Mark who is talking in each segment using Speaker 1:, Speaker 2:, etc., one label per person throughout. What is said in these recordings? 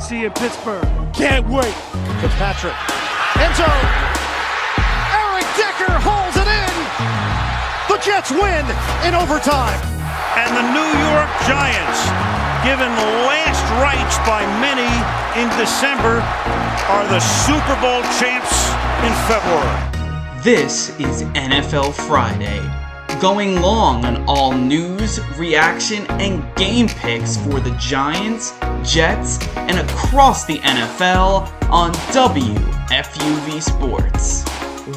Speaker 1: See you in Pittsburgh. Can't wait.
Speaker 2: Fitzpatrick. End zone. Eric Decker holds it in. The Jets win in overtime.
Speaker 3: And the New York Giants, given last rites by many in December, are the Super Bowl champs in February.
Speaker 4: This is NFL Friday, going long on all news, reaction, and game picks for the Giants, Jets, and across the NFL on WFUV Sports.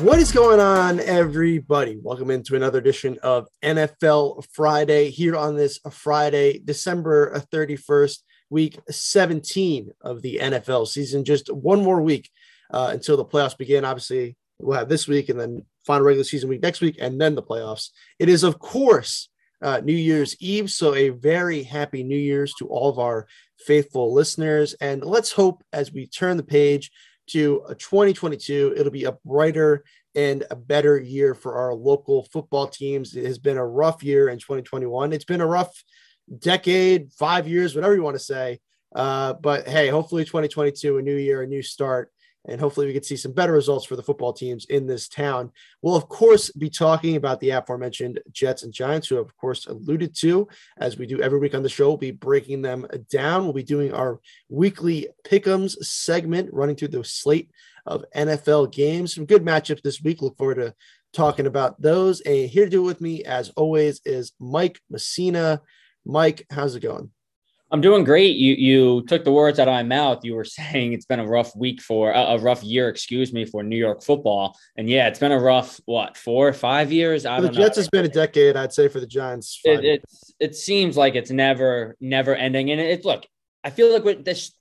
Speaker 5: What is going on, everybody? Welcome into another edition of NFL Friday here on this Friday, December 31st, week 17 of the NFL season. Just one more week uh, until the playoffs begin. Obviously, we'll have this week and then final regular season week next week, and then the playoffs. It is, of course, uh, New Year's Eve. So, a very happy New Year's to all of our faithful listeners. And let's hope as we turn the page to 2022, it'll be a brighter and a better year for our local football teams. It has been a rough year in 2021. It's been a rough decade, five years, whatever you want to say. Uh, but hey, hopefully 2022, a new year, a new start and hopefully we can see some better results for the football teams in this town. We'll of course be talking about the aforementioned Jets and Giants, who of course alluded to as we do every week on the show. We'll be breaking them down. We'll be doing our weekly pick'ems segment, running through the slate of NFL games. Some good matchups this week. Look forward to talking about those. And here to do it with me, as always, is Mike Messina. Mike, how's it going?
Speaker 6: I'm doing great. You you took the words out of my mouth. You were saying it's been a rough week for a, a, rough year, excuse me, for New York football. And yeah, it's been a rough what four or five years.
Speaker 5: I the Jets know. has been a decade, I'd say, for the Giants.
Speaker 6: It, it, it seems like it's never never ending. And it look, I feel like with this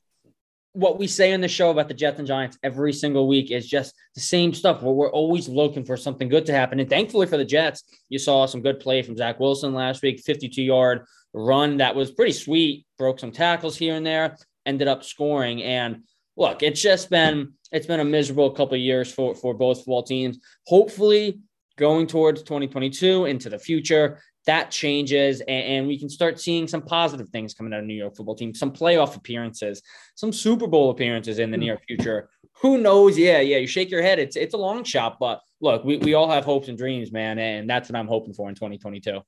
Speaker 6: what we say on the show about the Jets and Giants every single week is just the same stuff where we're always looking for something good to happen. And thankfully for the Jets, you saw some good play from Zach Wilson last week, 52 yard run that was pretty sweet, broke some tackles here and there, ended up scoring. And look, it's just been it's been a miserable couple of years for for both football teams. Hopefully, going towards 2022 into the future, that changes and, and, we can start seeing some positive things coming out of New York football team, some playoff appearances, some Super Bowl appearances in the hmm. near future. Who knows? Yeah, yeah. You shake your head. It's it's a long shot, but look, we, we all have hopes and dreams, man, and that's what I'm hoping for in 2022.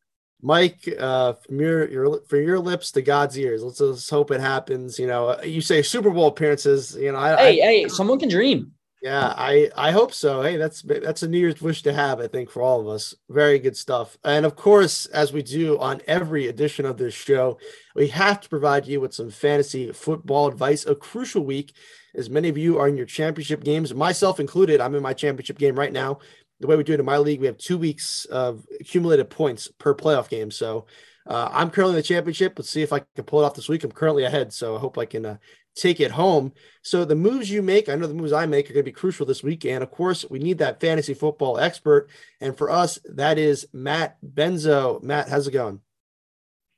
Speaker 5: Mike, uh, from your your from your lips to God's ears. Let's just hope it happens. You know, you say Super Bowl appearances. You know, I,
Speaker 6: hey,
Speaker 5: I,
Speaker 6: hey, someone can dream.
Speaker 5: Yeah, I I hope so. Hey, that's that's a New Year's wish to have. I think for all of us. Very good stuff. And of course, as we do on every edition of this show, we have to provide you with some fantasy football advice. A crucial week, as many of you are in your championship games, myself included. I'm in my championship game right now the way we do it in my league, we have two weeks of accumulated points per playoff game. So uh, I'm currently in the championship. Let's see if I can pull it off this week. I'm currently ahead, so I hope I can uh, take it home. So the moves you make, I know the moves I make are going to be crucial this week. And of course, we need that fantasy football expert. And for us, that is Matt Benzo. Matt, how's it going?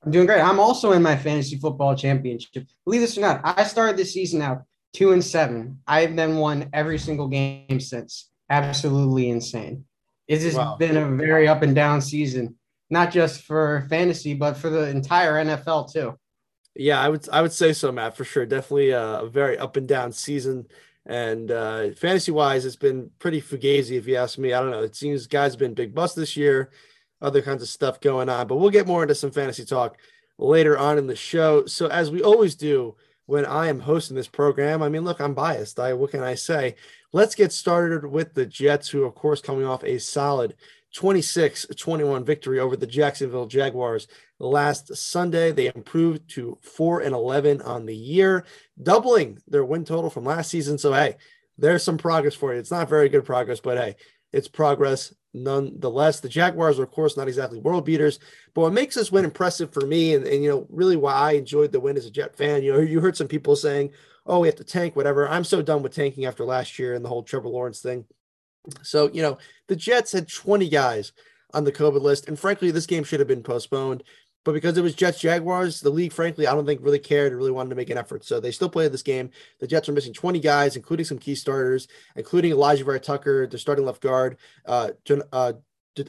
Speaker 7: I'm doing great. I'm also in my fantasy football championship. Believe this or not, I started this season out two and seven. I've then won every single game since absolutely insane. It has wow. been a very up and down season, not just for fantasy, but for the entire NFL too.
Speaker 5: Yeah, I would I would say so, Matt, for sure. Definitely a, very up and down season. And uh, fantasy wise, it's been pretty fugazi, if you ask me. I don't know. It seems guys have been big bust this year, other kinds of stuff going on. But we'll get more into some fantasy talk later on in the show. So as we always do when I am hosting this program, I mean, look, I'm biased. I what can I say? Let's get started with the Jets, who, of course, coming off a solid 26 21 victory over the Jacksonville Jaguars last Sunday. They improved to 4 and 11 on the year, doubling their win total from last season. So, hey, there's some progress for you. It's not very good progress, but hey, it's progress nonetheless. The Jaguars are, of course, not exactly world beaters, but what makes this win impressive for me, and, and you know, really why I enjoyed the win as a Jet fan, you know, you heard some people saying, "Oh, we have to tank, whatever." I'm so done with tanking after last year and the whole Trevor Lawrence thing. So, you know, the Jets had 20 guys on the COVID list, and frankly, this game should have been postponed. But because it was Jets Jaguars, the league, frankly, I don't think really cared or really wanted to make an effort. So they still played this game. The Jets are missing 20 guys, including some key starters, including Alijah Vera-Tucker, the starting left guard, uh, uh,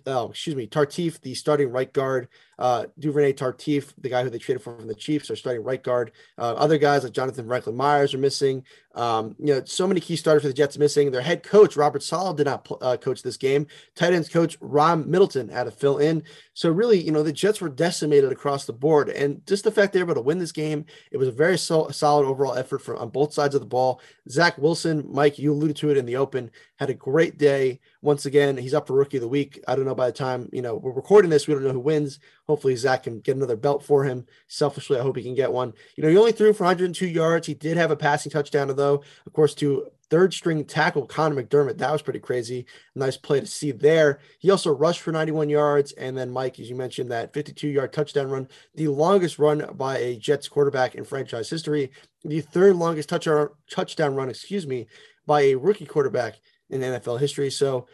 Speaker 5: oh, excuse me, Tardif, the starting right guard, uh, Duvernay Tardif, the guy who they traded for from the Chiefs, are starting right guard. Uh, other guys like Jonathan Franklin Myers are missing. Um, you know, so many key starters for the Jets missing. Their head coach Robert Saleh did not uh, coach this game. Tight ends coach Ron Middleton had to fill in. So really, you know, the Jets were decimated across the board, and just the fact they were able to win this game, it was a very so- solid overall effort from on both sides of the ball. Zach Wilson, Mike, you alluded to it in the open, had a great day. Once again, he's up for rookie of the week. I don't know by the time you know we're recording this, we don't know who wins. Hopefully, Zach can get another belt for him. Selfishly, I hope he can get one. You know, he only threw for 102 yards. He did have a passing touchdown, though, of course, to third string tackle Connor McDermott. That was pretty crazy. Nice play to see there. He also rushed for 91 yards. And then, Mike, as you mentioned, that 52 yard touchdown run, the longest run by a Jets quarterback in franchise history, the third longest touchdown, touchdown run, excuse me, by a rookie quarterback in NFL history. So,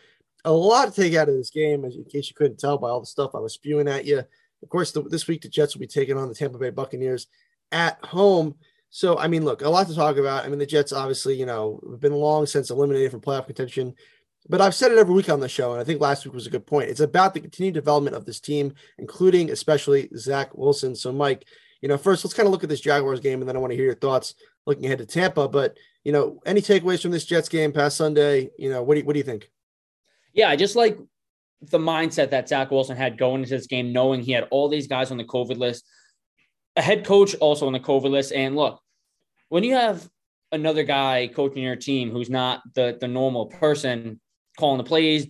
Speaker 5: a lot to take out of this game, as in case you couldn't tell by all the stuff I was spewing at you. Of course, the, this week the Jets will be taking on the Tampa Bay Buccaneers at home. So, I mean, look, a lot to talk about. I mean, the Jets obviously, you know, have been long since eliminated from playoff contention. But I've said it every week on the show, and I think last week was a good point. It's about the continued development of this team, including especially Zach Wilson. So, Mike, you know, first let's kind of look at this Jaguars game, and then I want to hear your thoughts looking ahead to Tampa. But you know, any takeaways from this Jets game past Sunday? You know, what do you, what do you think?
Speaker 6: Yeah, I just like the mindset that Zach Wilson had going into this game, knowing he had all these guys on the COVID list, a head coach also on the COVID list. And look, when you have another guy coaching your team who's not the the normal person calling the plays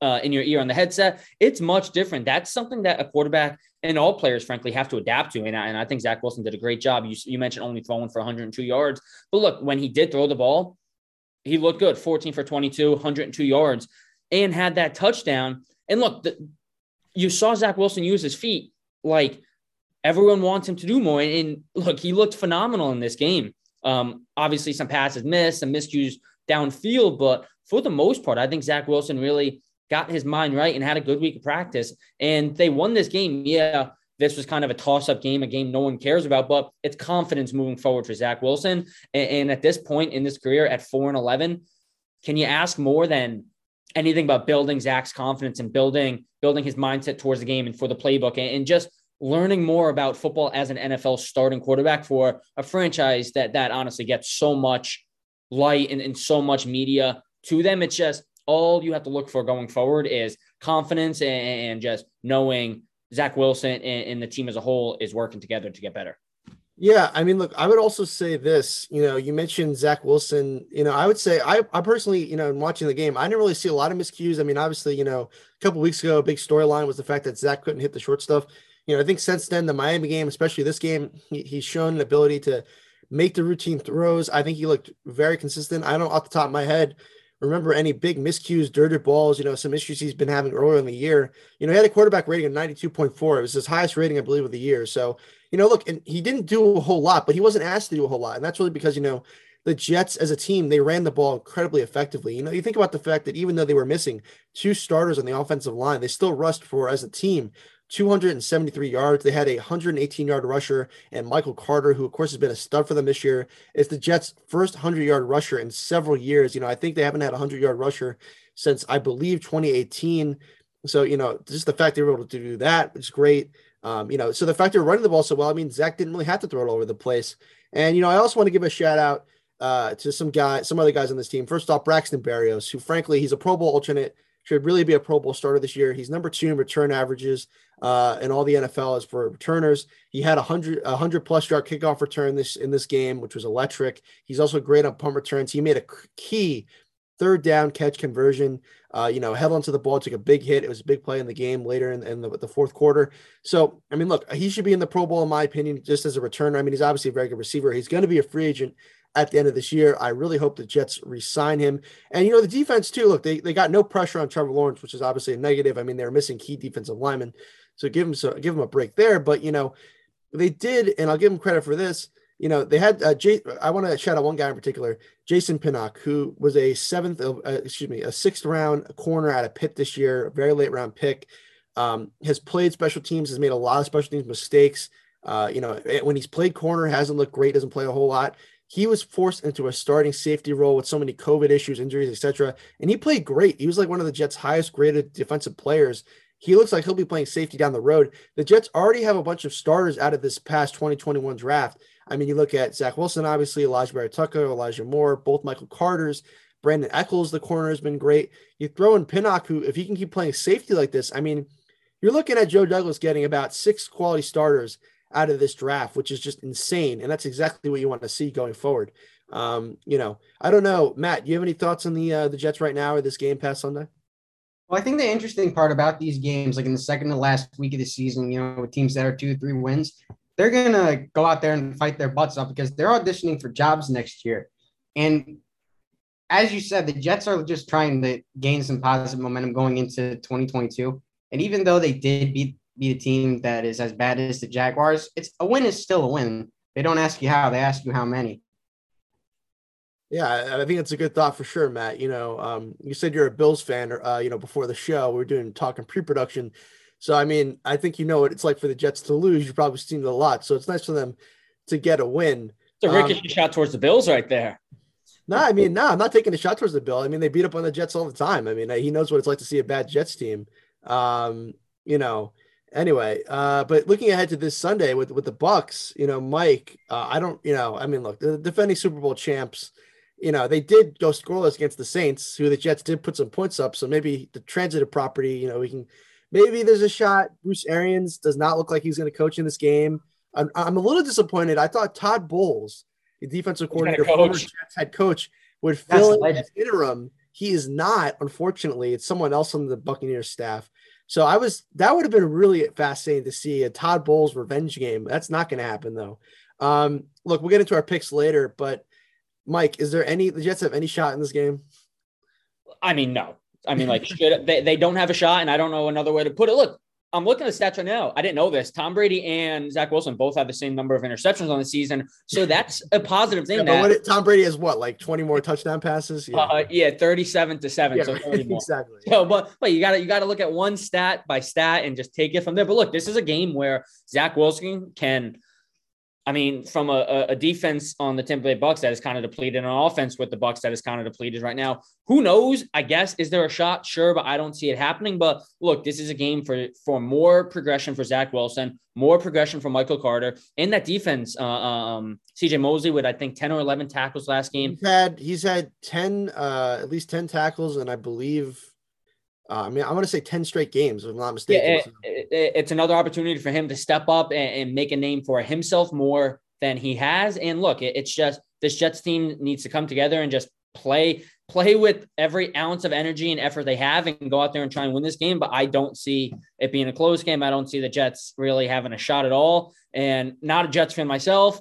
Speaker 6: uh, in your ear on the headset, it's much different. That's something that a quarterback and all players, frankly, have to adapt to. And I, and I think Zach Wilson did a great job. You, you mentioned only throwing for 102 yards, but look, when he did throw the ball, he looked good 14 for 22, 102 yards, and had that touchdown. And look, the, you saw Zach Wilson use his feet like everyone wants him to do more. And, and look, he looked phenomenal in this game. Um, obviously, some passes missed, some miscues downfield, but for the most part, I think Zach Wilson really got his mind right and had a good week of practice. And they won this game. Yeah, this was kind of a toss up game, a game no one cares about, but it's confidence moving forward for Zach Wilson. And, and at this point in this career at four and 11, can you ask more than anything about building Zach's confidence and building, building his mindset towards the game and for the playbook and, and just learning more about football as an NFL starting quarterback for a franchise that, that honestly gets so much light and, and so much media to them. It's just, all you have to look for going forward is confidence and, and just knowing Zach Wilson and, and, the team as a whole is working together to get better.
Speaker 5: Yeah, I mean, look, I would also say this. You know, you mentioned Zach Wilson. You know, I would say I, I personally, you know, in watching the game, I didn't really see a lot of miscues. I mean, obviously, you know, a couple weeks ago, a big storyline was the fact that Zach couldn't hit the short stuff. You know, I think since then, the Miami game, especially this game, he, he's shown an ability to make the routine throws. I think he looked very consistent. I don't, off the top of my head, remember any big miscues, dirted balls, you know, some issues he's been having earlier in the year. You know, he had a quarterback rating of 92.4. It was his highest rating, I believe, of the year. So, you know, look, and he didn't do a whole lot, but he wasn't asked to do a whole lot. And that's really because, you know, the Jets as a team, they ran the ball incredibly effectively. You know, you think about the fact that even though they were missing two starters on the offensive line, they still rushed for, as a team, 273 yards. They had a 118 yard rusher, and Michael Carter, who of course has been a stud for them this year, is the Jets' first 100 yard rusher in several years. You know, I think they haven't had a 100 yard rusher since I believe 2018. So, you know, just the fact they were able to do that is great. Um, you know, so the fact they're running the ball so well, I mean, Zach didn't really have to throw it all over the place. And, you know, I also want to give a shout out uh, to some guy, some other guys on this team. First off, Braxton Berrios, who frankly, he's a Pro Bowl alternate should really be a Pro Bowl starter this year. He's number two in return averages uh, in all the NFL as for returners. He had a hundred a hundred plus yard kickoff return this in this game, which was electric. He's also great on punt returns. He made a key third down catch conversion. Uh, you know, held onto the ball, took a big hit. It was a big play in the game later in, in the, the, fourth quarter. So, I mean, look, he should be in the Pro Bowl, in my opinion, just as a returner. I mean, he's obviously a very good receiver. He's going to be a free agent at the end of this year. I really hope the Jets re-sign him. And you know, the defense too. Look, they, they got no pressure on Trevor Lawrence, which is obviously a negative. I mean, they're missing key defensive linemen, so give him so give them a break there. But you know, they did, and I'll give them credit for this. You know, they had uh, Jay, I want to shout out one guy in particular, Jason Pinnock, who was a seventh, uh, excuse me, a sixth round corner out of Pitt this year, a very late round pick. Um, has played special teams, has made a lot of special teams mistakes. Uh, you know, when he's played corner, hasn't looked great, doesn't play a whole lot. He was forced into a starting safety role with so many COVID issues, injuries, etc. And he played great. He was like one of the Jets' highest graded defensive players. He looks like he'll be playing safety down the road. The Jets already have a bunch of starters out of this past 2021 draft. I mean, you look at Zach Wilson, obviously, Alijah Vera-Tucker, Elijah Moore, both Michael Carter's. Brandon Echols, the corner, has been great. You throw in Pinnock, who, if he can keep playing safety like this, I mean, you're looking at Joe Douglas getting about six quality starters out of this draft, which is just insane. And that's exactly what you want to see going forward. Um, you know, I don't know, Matt, do you have any thoughts on the uh, the Jets right now or this game past Sunday?
Speaker 7: Well, I think the interesting part about these games, like in the second to last week of the season, you know, with teams that are two, three wins, they're gonna go out there and fight their butts off because they're auditioning for jobs next year. And as you said, the Jets are just trying to gain some positive momentum going into 2022. And even though they did beat beat a team that is as bad as the Jaguars, it's a win is still a win. They don't ask you how, they ask you how many.
Speaker 5: Yeah, I think it's a good thought for sure, Matt. You know, um, you said you're a Bills fan, uh, you know, before the show. We are doing talking pre-production. So I mean, I think you know what it's like for the Jets to lose. You've probably seen it a lot. So it's nice for them to get a win.
Speaker 6: It's a ricochet um, shot towards the Bills right there.
Speaker 5: No, nah, I mean, no, nah, I'm not taking a shot towards the Bill. I mean, they beat up on the Jets all the time. I mean, he knows what it's like to see a bad Jets team. Um, you know, anyway, uh, but looking ahead to this Sunday with with the Bucks, you know, Mike, uh, I don't, you know, I mean, look, the defending Super Bowl champs, you know, they did go scoreless against the Saints, who the Jets did put some points up. So maybe the transitive property, you know, we can maybe there's a shot. Bruce Arians does not look like he's going to coach in this game. I'm, I'm a little disappointed. I thought Todd Bowles, the defensive coordinator, former Jets head coach, would fill in as interim. He is not, unfortunately. It's someone else on the Buccaneers staff. So I was that would have been really fascinating to see a Todd Bowles revenge game. That's not going to happen though. Um, look, we'll get into our picks later, but Mike, is there any the Jets have any shot in this game?
Speaker 6: I mean, no. I mean, like should, they, they don't have a shot, and I don't know another way to put it. Look, I'm looking at the stats right now. I didn't know this. Tom Brady and Zach Wilson both have the same number of interceptions on the season, so that's a positive thing.
Speaker 5: Yeah, that, Tom Brady has what, like 20 more touchdown passes?
Speaker 6: Yeah, uh, yeah 37 to seven. Yeah, so exactly. So, but but you got to you got to look at one stat by stat and just take it from there. But look, this is a game where Zach Wilson can I mean, from a, a defense on the Tampa Bay Bucks that is kind of depleted, and an offense with the Bucks that is kind of depleted right now. Who knows? I guess is there a shot? Sure, but I don't see it happening. But look, this is a game for for more progression for Zach Wilson, more progression for Michael Carter in that defense. Uh, um, CJ Mosley with I think ten or eleven tackles last game.
Speaker 5: He's had he's had ten, uh, at least ten tackles, and I believe uh, I mean, I want to say 10 straight games, if I'm not mistaken.
Speaker 6: Yeah, it, it, it's another opportunity for him to step up and, and, make a name for himself more than he has. And look, it, it's just this Jets team needs to come together and just play play with every ounce of energy and effort they have and go out there and try and win this game. But I don't see it being a close game. I don't see the Jets really having a shot at all. And not a Jets fan myself.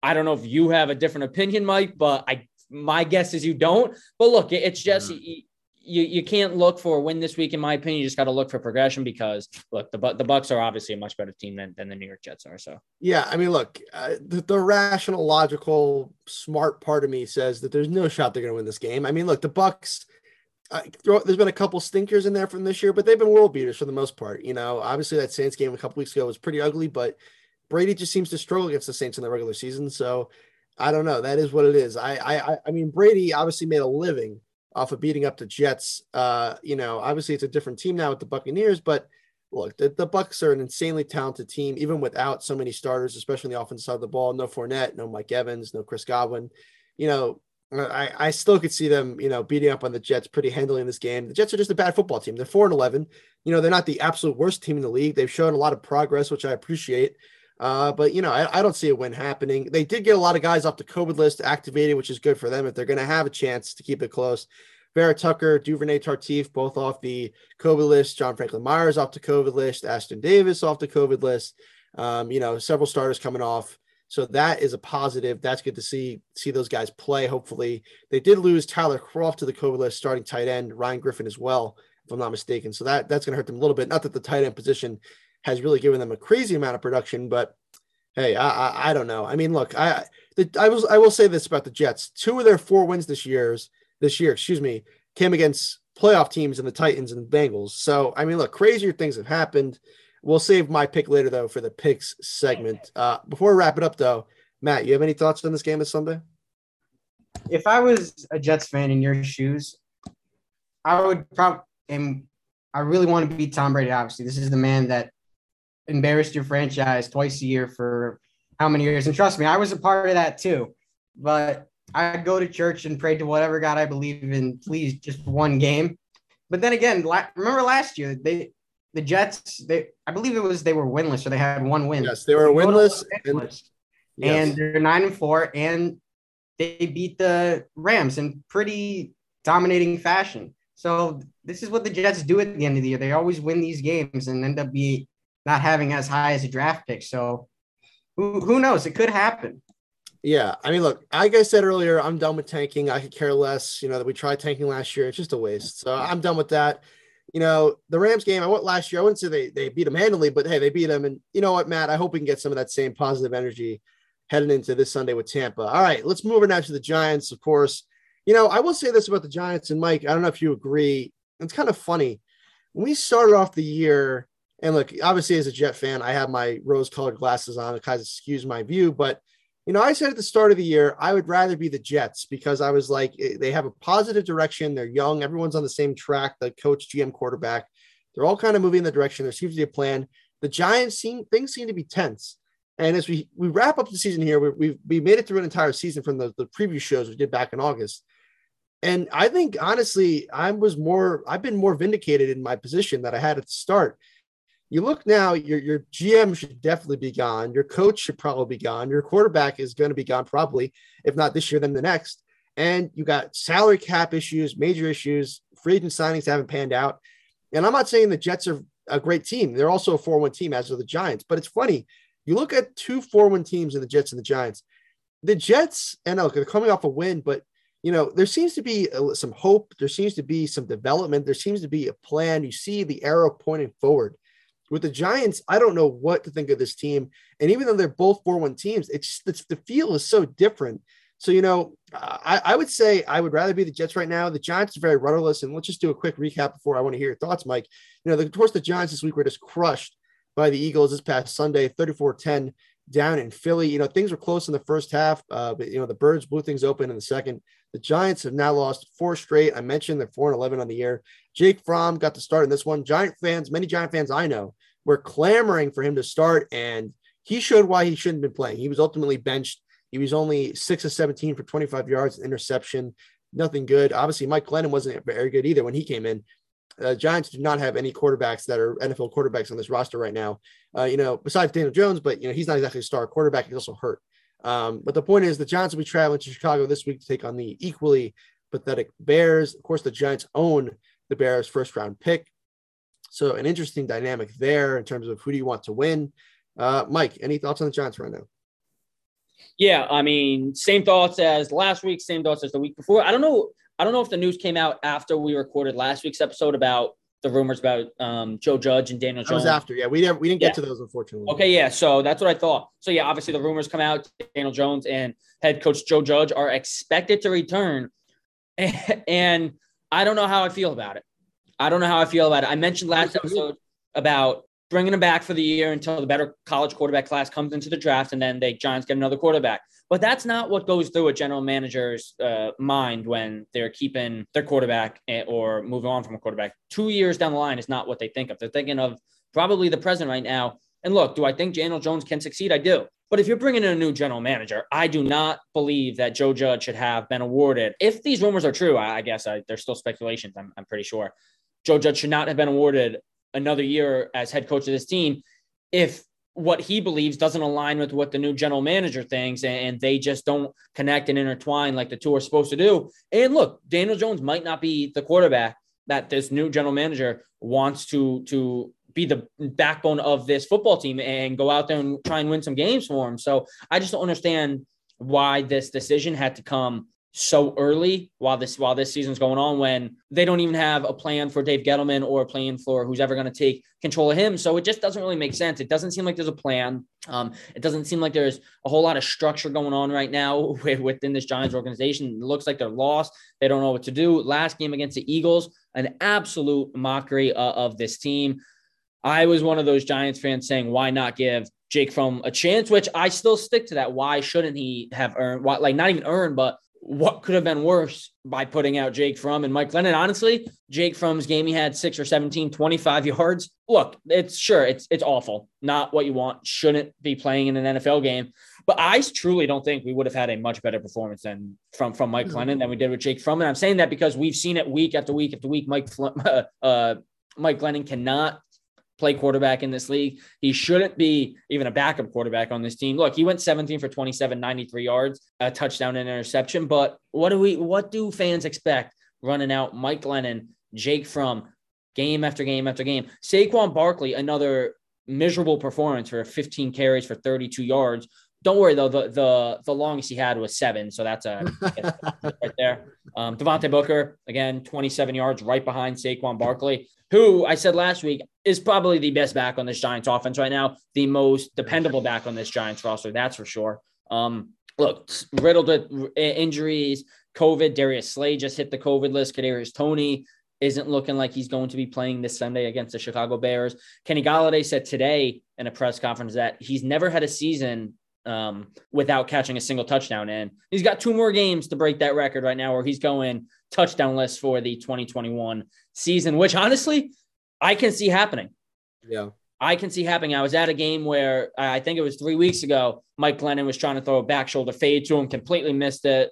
Speaker 6: I don't know if you have a different opinion, Mike, but I my guess is you don't. But look, it's just mm-hmm you you can't look for a win this week, in my opinion. You just got to look for progression because look, the the Bucks are obviously a much better team than, than the New York Jets are. So
Speaker 5: yeah, I mean, look, uh, the, the rational, logical, smart part of me says that there's no shot they're going to win this game. I mean, look, the Bucks. Uh, there's been a couple stinkers in there from this year, but they've been world beaters for the most part. You know, obviously that Saints game a couple weeks ago was pretty ugly, but Brady just seems to struggle against the Saints in the regular season. So I don't know. That is what it is. I I I mean, Brady obviously made a living off of beating up the Jets. Uh, you know, obviously it's a different team now with the Buccaneers, but look, the, the Bucks are an insanely talented team, even without so many starters, especially on the offensive side of the ball. No Fournette, no Mike Evans, no Chris Godwin. You know, I, I still could see them, you know, beating up on the Jets pretty handily in this game. The Jets are just a bad football team. They're four and eleven. You know, they're not the absolute worst team in the league. They've shown a lot of progress, which I appreciate. Uh, but you know, I, I, don't see a win happening. They did get a lot of guys off the COVID list activated, which is good for them if they're going to have a chance to keep it close. Vera-Tucker, Duvernay Tardif, both off the COVID list. John Franklin Myers off the COVID list. Ashtyn Davis off the COVID list. Um, you know, several starters coming off. So that is a positive. That's good to see see those guys play. Hopefully, they did lose Tyler Kroft to the COVID list, starting tight end Ryan Griffin as well, if I'm not mistaken. So that that's going to hurt them a little bit. Not that the tight end position has really given them a crazy amount of production, but hey, I I, I don't know. I mean, look, I the, I was I will say this about the Jets: two of their four wins this year's this year, excuse me, came against playoff teams in the Titans and Bengals. So I mean, look, crazier things have happened. We'll save my pick later though for the picks segment. Uh, before we wrap it up though, Matt, you have any thoughts on this game this Sunday?
Speaker 7: If I was a Jets fan in your shoes, I would probably and I really want to beat Tom Brady. Obviously, this is the man that embarrassed your franchise twice a year for how many years? And trust me, I was a part of that too. But I'd go to church and pray to whatever God I believe in, please, just one game. But then again, la- remember last year they the Jets, they I believe it was they were winless or they had one win.
Speaker 5: Yes, they were they winless. And,
Speaker 7: yes. and they're nine and four, and they beat the Rams in pretty dominating fashion. So this is what the Jets do at the end of the year. They always win these games and end up be not having as high as a draft pick. So who who knows? It could happen.
Speaker 5: Yeah, I mean, look, like I said earlier, I'm done with tanking. I could care less. You know that we tried tanking last year; it's just a waste. So I'm done with that you know, the Rams game, I went last year. I wouldn't say they, they beat them handily, but hey, they beat them. And you know what, Matt? I hope we can get some of that same positive energy heading into this Sunday with Tampa. All right, let's move over now to the Giants, of course. You know, I will say this about the Giants and Mike. I don't know if you agree. It's kind of funny. When we started off the year, and look, obviously, as a Jet fan, I have my rose colored glasses on. It kind of skews my view, but you know, I said at the start of the year, I would rather be the Jets because I was like, eh, they have a positive direction. They're young. Everyone's on the same track. The coach, GM, quarterback, they're all kind of moving in the direction. There seems to be a plan. The Giants seem things seem to be tense. And as we we wrap up the season here, we we we made it through an entire season from the the preview shows we did back in August. And I think honestly, I was more I've been more vindicated in my position that I had at the start you look now, your, your GM should definitely be gone. Your coach should probably be gone. Your quarterback is going to be gone probably, if not this year, then the next. And you got salary cap issues, major issues, free agent signings haven't panned out. And I'm not saying the Jets are a great team. They're also a 4 1 team, as are the Giants. But it's funny. You look at two 4 1 teams in the Jets and the Giants. The Jets, and look, they're coming off a win, but you know, there seems to be some hope. There seems to be some development. There seems to be a plan. You see the arrow pointing forward. With the Giants, I don't know what to think of this team. And even though they're both 4 1 teams, it's, it's the feel is so different. So, you know, I, I would say I would rather be the Jets right now. The Giants are very rudderless. And let's just do a quick recap before I want to hear your thoughts, Mike. You know, the, of course, the Giants this week were just crushed by the Eagles this past Sunday, 34 10 down in Philly. You know, things were close in the first half, uh, but, you know, the Birds blew things open in the second. The Giants have now lost four straight. I mentioned they're 4 and 11 on the year. Jake Fromm got to start in this one. Giant fans, many Giant fans I know, were clamoring for him to start, and he showed why he shouldn't have been playing. He was ultimately benched. He was only six of 17 for 25 yards, and interception, nothing good. Obviously, Mike Glennon wasn't very good either when he came in. Uh, Giants do not have any quarterbacks that are NFL quarterbacks on this roster right now. Uh, you know, besides Daniel Jones, but you know he's not exactly a star quarterback. He's also hurt. Um, but the point is, the Giants will be traveling to Chicago this week to take on the equally pathetic Bears. Of course, the Giants own the Bears' first round pick. So an interesting dynamic there in terms of who do you want to win. Uh, Mike, any thoughts on the Giants right now?
Speaker 6: Yeah, I mean, same thoughts as last week, same thoughts as the week before. I don't know. I don't know if the news came out after we recorded last week's episode about the rumors about um, Joe Judge and Daniel Jones.
Speaker 5: That was after, yeah. We didn't we didn't get yeah. to those unfortunately.
Speaker 6: Okay, yeah. So that's what I thought. So yeah, obviously the rumors come out. Daniel Jones and head coach Joe Judge are expected to return, and I don't know how I feel about it. I don't know how I feel about it. I mentioned last episode about bringing him back for the year until the better college quarterback class comes into the draft, and then the Giants get another quarterback. But that's not what goes through a general manager's uh, mind when they're keeping their quarterback eh, or moving on from a quarterback. Two years down the line is not what they think of. They're thinking of probably the present right now. And look, do I think Daniel Jones can succeed? I do. But if you're bringing in a new general manager, I do not believe that Joe Judge should have been awarded. If these rumors are true, I, guess I, still speculations. I'm, I'm pretty sure. Joe Judge should not have been awarded another year as head coach of this team if what he believes doesn't align with what the new general manager thinks and they just don't connect and intertwine like the two are supposed to do. And look, Daniel Jones might not be the quarterback that this new general manager wants to to be the backbone of this football team and go out there and try and win some games for him. So I just don't understand why this decision had to come so early while this while this season's going on when they don't even have a plan for Dave Gettleman or a plan for who's ever going to take control of him. So it just doesn't really make sense. It doesn't seem like there's a plan. Um, it doesn't seem like there's a whole lot of structure going on right now within this Giants organization. It looks like they're lost. They don't know what to do. Last game against the Eagles, an absolute mockery uh, of this team. I was one of those Giants fans saying, why not give Jake Fromm a chance, which I still stick to that. Why shouldn't he have earned, what, like not even earned, but what could have been worse by putting out Jake Fromm and Mike Glennon? Honestly, Jake Fromm's game, he had six or 17, 25 yards. Look, it's sure it's it's awful. Not what you want. Shouldn't be playing in an NFL game. But I truly don't think we would have had a much better performance than from from Mike Glennon than we did with Jake Fromm. And I'm saying that because we've seen it week after week after week. Mike uh, Mike Glennon cannot play quarterback in this league. He shouldn't be even a backup quarterback on this team. Look, he went 17 for 27, 93 yards, a touchdown and interception. But what do we what do fans expect running out Mike Glennon, Jake Fromm game after game after game? Saquon Barkley, another miserable performance for 15 carries for 32 yards. Don't worry though, the the the longest he had was seven, so that's a right there. Um, Devontae Booker again, 27 yards, right behind Saquon Barkley who I said last week is probably the best back on this Giants offense right now, the most dependable back on this Giants roster, that's for sure. Um, look, riddled with injuries, COVID. Darius Slay just hit the COVID list. Kadarius Toney isn't looking like he's going to be playing this Sunday against the Chicago Bears. Kenny Golladay said today in a press conference that he's never had a season um, without catching a single touchdown. And he's got two more games to break that record right now, where he's going touchdown list for the 2021 season, which honestly, I can see happening.
Speaker 5: Yeah.
Speaker 6: I can see happening. I was at a game where I think it was three weeks ago. Mike Glennon was trying to throw a back shoulder fade to him, completely missed it.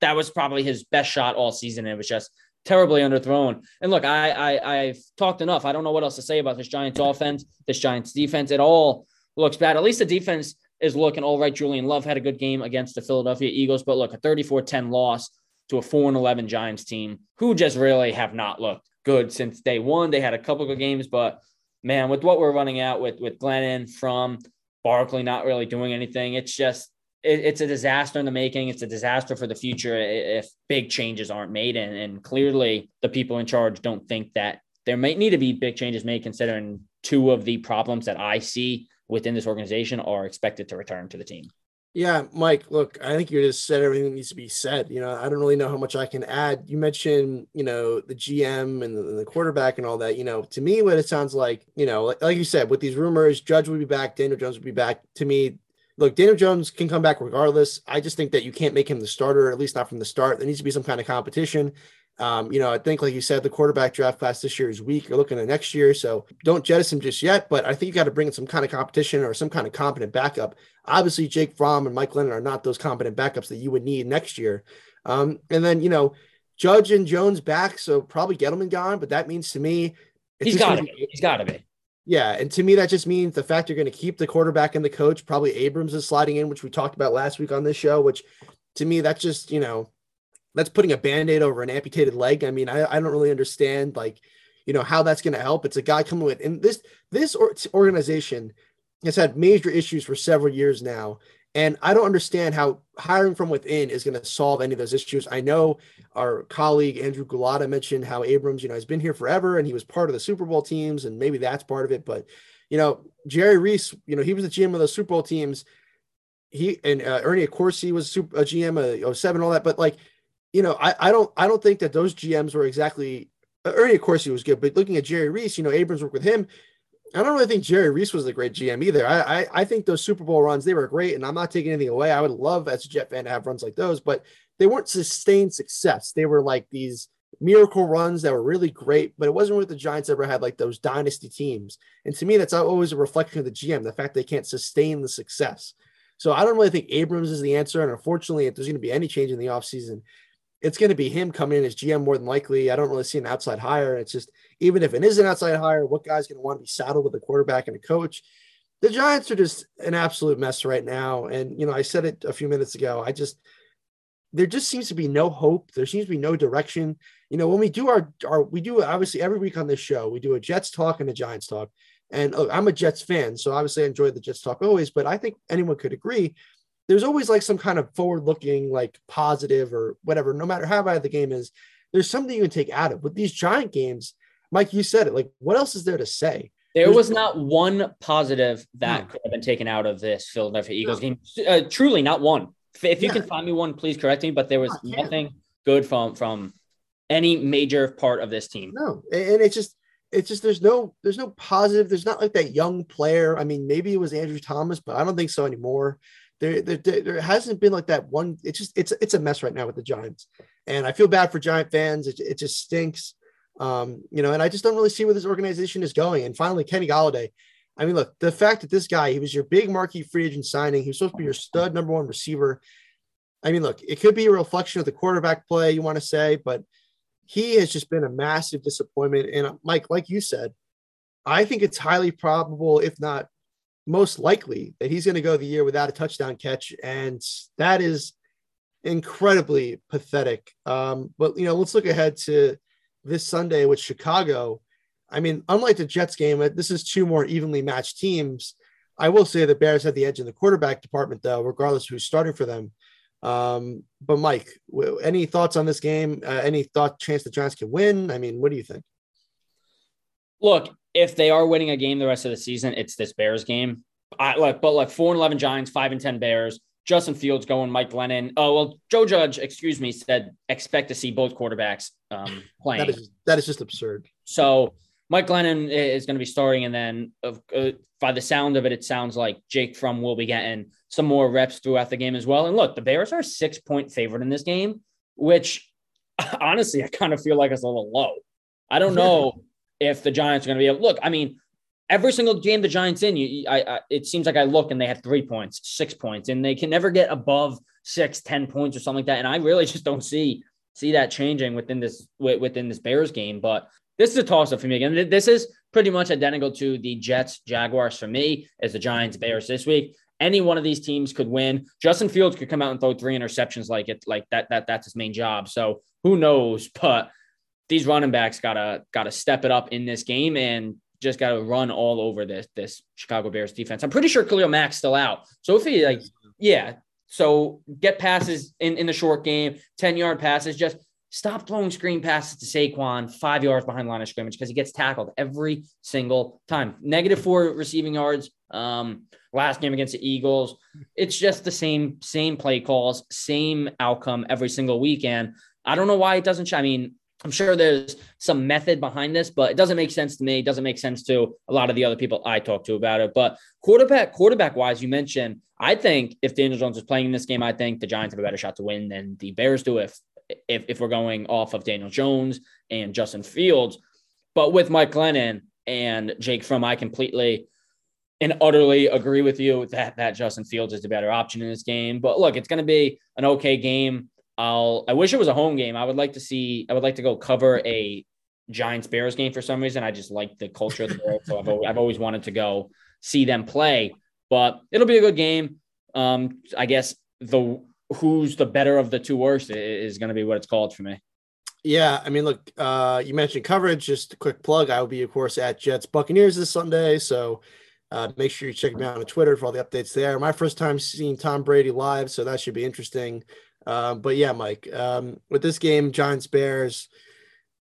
Speaker 6: That was probably his best shot all season. It was just terribly underthrown. And look, I, I I've talked enough. I don't know what else to say about this Giants offense, this Giants defense. It all looks bad. At least the defense is looking all right. Julian Love had a good game against the Philadelphia Eagles, but look, a 34-10 loss to a 4 and 11 Giants team who just really have not looked good since day one. They had a couple of games, but man, with what we're running out with with Glennon Fromm Barkley not really doing anything, it's just it, it's a disaster in the making. It's a disaster for the future if big changes aren't made, and, and clearly the people in charge don't think that there might need to be big changes made, considering two of the problems that I see within this organization are expected to return to the team.
Speaker 5: Yeah, Mike, look, I think you just said everything that needs to be said. You know, I don't really know how much I can add. You mentioned, you know, the GM and the, the quarterback and all that. You know, to me, what it sounds like, you know, like, like you said, with these rumors, Judge will be back, Daniel Jones will be back. To me, look, Daniel Jones can come back regardless. I just think that you can't make him the starter, at least not from the start. There needs to be some kind of competition. Um, you know, I think, like you said, the quarterback draft class this year is weak. You're looking at next year, so don't jettison just yet. But I think you got to bring in some kind of competition or some kind of competent backup. Obviously, Jake Fromm and Mike Glennon are not those competent backups that you would need next year. Um, and then, you know, Judge and Jones back, so probably Gettleman gone. But that means to me,
Speaker 6: he's got to be. He's got to be.
Speaker 5: Yeah, and to me that just means the fact you're going to keep the quarterback and the coach. Probably Abrams is sliding in, which we talked about last week on this show. Which, to me, that's just you know that's putting a band-aid over an amputated leg. I mean, I, I don't really understand like, you know, how that's going to help. It's a guy coming with, and this, this organization has had major issues for several years now. And I don't understand how hiring from within is going to solve any of those issues. I know our colleague Andrew Gulata mentioned how Abrams, you know, has been here forever and he was part of the Super Bowl teams, and maybe that's part of it. But you know, Jerry Reese, you know, he was the GM of the Super Bowl teams. He and uh, Ernie he was super, a GM of 07, all that. But like, you know, I, I don't I don't think that those GMs were exactly Ernie, of course, he was good, but looking at Jerry Reese, you know, Abrams worked with him. I don't really think Jerry Reese was a great GM either. I, I, I think those Super Bowl runs they were great, and I'm not taking anything away. I would love as a Jet fan to have runs like those, but they weren't sustained success. They were like these miracle runs that were really great, but it wasn't what the Giants ever had like those dynasty teams. And to me, that's always a reflection of the GM, the fact they can't sustain the success. So I don't really think Abrams is the answer. And unfortunately, if there's going to be any change in the offseason, it's going to be him coming in as GM more than likely. I don't really see an outside hire. It's just even if it is an outside hire, what guy's going to want to be saddled with a quarterback and a coach? The Giants are just an absolute mess right now. And you know, I said it a few minutes ago. I just there just seems to be no hope. There seems to be no direction. You know, when we do our our we do obviously every week on this show, we do a Jets talk and a Giants talk. And I'm a Jets fan, so obviously I enjoy the Jets talk always, but I think anyone could agree there's always like some kind of forward looking, like positive or whatever, no matter how bad the game is, there's something you can take out of. With these giant games, Mike, you said it. Like, what else is there to say?
Speaker 6: There
Speaker 5: There's-
Speaker 6: was not one positive that
Speaker 5: No.
Speaker 6: could have been taken out of this Philadelphia Eagles game. Uh, truly, not one. If, you
Speaker 5: Yeah.
Speaker 6: can find me one, please correct me. But there was nothing good from from any major part of this team.
Speaker 5: No, and and it's just it's just there's no there's no positive. There's not like that young player. I mean, maybe it was Andrew Thomas, but I don't think so anymore. There, there, there hasn't been like that one. It's just it's it's a mess right now with the Giants, and I feel bad for Giant fans. It, it just stinks, um, you know. And I just don't really see where this organization is going. And finally, Kenny Golladay. I mean, look, the fact that this guy, he was your big marquee free agent signing. He was supposed to be your stud number one receiver. I mean, look, it could be a reflection of the quarterback play you want to say, but he has just been a massive disappointment. And uh, Mike, like you said, I think it's highly probable, if not most likely, that he's going to go the year without a touchdown catch. And that is incredibly pathetic. Um, but, you know, let's look ahead to this Sunday with Chicago. I mean, unlike the Jets game, uh, this is two more evenly matched teams. I will say the Bears have the edge in the quarterback department, though, regardless who's starting for them. Um, but Mike, any thoughts on this game? Uh, any thought chance the Giants can win? I mean, what do you think?
Speaker 6: Look, if they are winning a game the rest of the season, it's this Bears game. I look, but like four and eleven Giants, five and ten Bears. Justin Fields going, Mike Glennon. Oh well, Joe Judge, excuse me, said expect to see both quarterbacks um, playing.
Speaker 5: That is that is just absurd.
Speaker 6: So Mike Glennon is going to be starting, and then uh, uh, by the sound of it, it sounds like Jake Fromm will be getting some more reps throughout the game as well. And look, the Bears are a six point favorite in this game, which honestly I kind of feel like is a little low. I don't know if the Giants are going to be able. Look, I mean, every single game the Giants in, you, I, I, it seems like I look and they have three points, six points, and they can never get above six, ten points or something like that. And I really just don't see see that changing within this within this Bears game. But this is a toss up for me again. This is pretty much identical to the Jets Jaguars for me as the Giants Bears this week. Any one of these teams could win. Justin Fields could come out and throw three interceptions like it like that that that's his main job. So who knows? But these running backs gotta gotta step it up in this game and just gotta run all over this this Chicago Bears defense. I'm pretty sure Khalil Mack's still out. So if he like, yeah. So get passes in, in the short game, 10 yard passes, just stop throwing screen passes to Saquon five yards behind line of scrimmage because he gets tackled every single time. Negative four receiving yards. Um, last game against the Eagles. It's just the same, same play calls, same outcome every single weekend. I don't know why it doesn't. I mean, I'm sure there's some method behind this, but it doesn't make sense to me. It doesn't make sense to a lot of the other people I talk to about it. But quarterback, quarterback wise, you mentioned, I think if Daniel Jones is playing in this game, I think the Giants have a better shot to win than the Bears do if if, if we're going off of Daniel Jones and Justin Fields. But with Mike Glennon and Jake Fromm, I completely and utterly agree with you that that Justin Fields is the better option in this game. But look, it's going to be an okay game. I'll I wish it was a home game. I would like to see I would like to go cover a Giants Bears game for some reason. I just like the culture of the world, so I've always, I've always wanted to go see them play. But it'll be a good game. Um, I guess the who's the better of the two worst is going to be what it's called for me.
Speaker 5: Yeah, I mean, look, uh, you mentioned coverage. Just a quick plug. I will be, of course, at Jets Buccaneers this Sunday. So uh, make sure you check me out on Twitter for all the updates there. My first time seeing Tom Brady live, so that should be interesting. Um, but yeah, Mike, um, with this game, Giants Bears,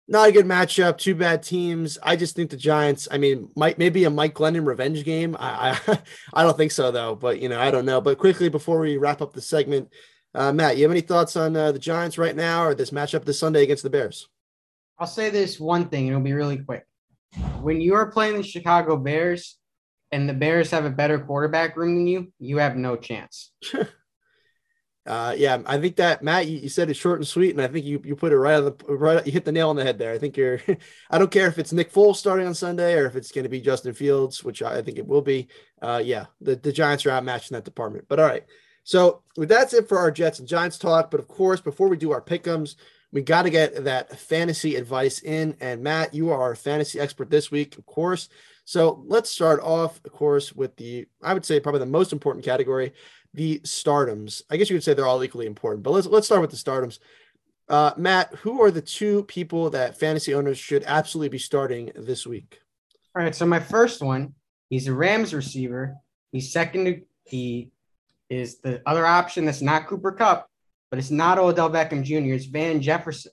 Speaker 5: not a good matchup. Two bad teams. I just think the Giants. I mean, might maybe a Mike Glennon revenge game. I I, I don't think so though. But you know, I don't know. But quickly before we wrap up the segment, uh, Matt, you have any thoughts on uh, the Giants right now or this matchup this Sunday against the Bears?
Speaker 7: I'll say this one thing, it'll be really quick. When you are playing the Chicago Bears and the Bears have a better quarterback room than you, you have no chance.
Speaker 5: Uh, yeah, I think that Matt, you, you said it short and sweet, and I think you you put it right on the right. You hit the nail on the head there. I think you're. I don't care if it's Nick Foles starting on Sunday or if it's going to be Justin Fields, which I think it will be. Uh, yeah, the the Giants are outmatched in that department. But all right, so that's it for our Jets and Giants talk. But of course, before we do our pickums, we got to get that fantasy advice in. And Matt, you are our fantasy expert this week, of course. So let's start off, of course, with the I would say probably the most important category, the stardoms. I guess you could say they're all equally important, but let's let's start with the stardoms. Uh, Matt, who are the two people that fantasy owners should absolutely be starting this week?
Speaker 7: All right. So my first one He's a Rams receiver. He's second. To, he is the other option that's not Cooper Kupp, but it's not Odell Beckham Jr. It's Van Jefferson.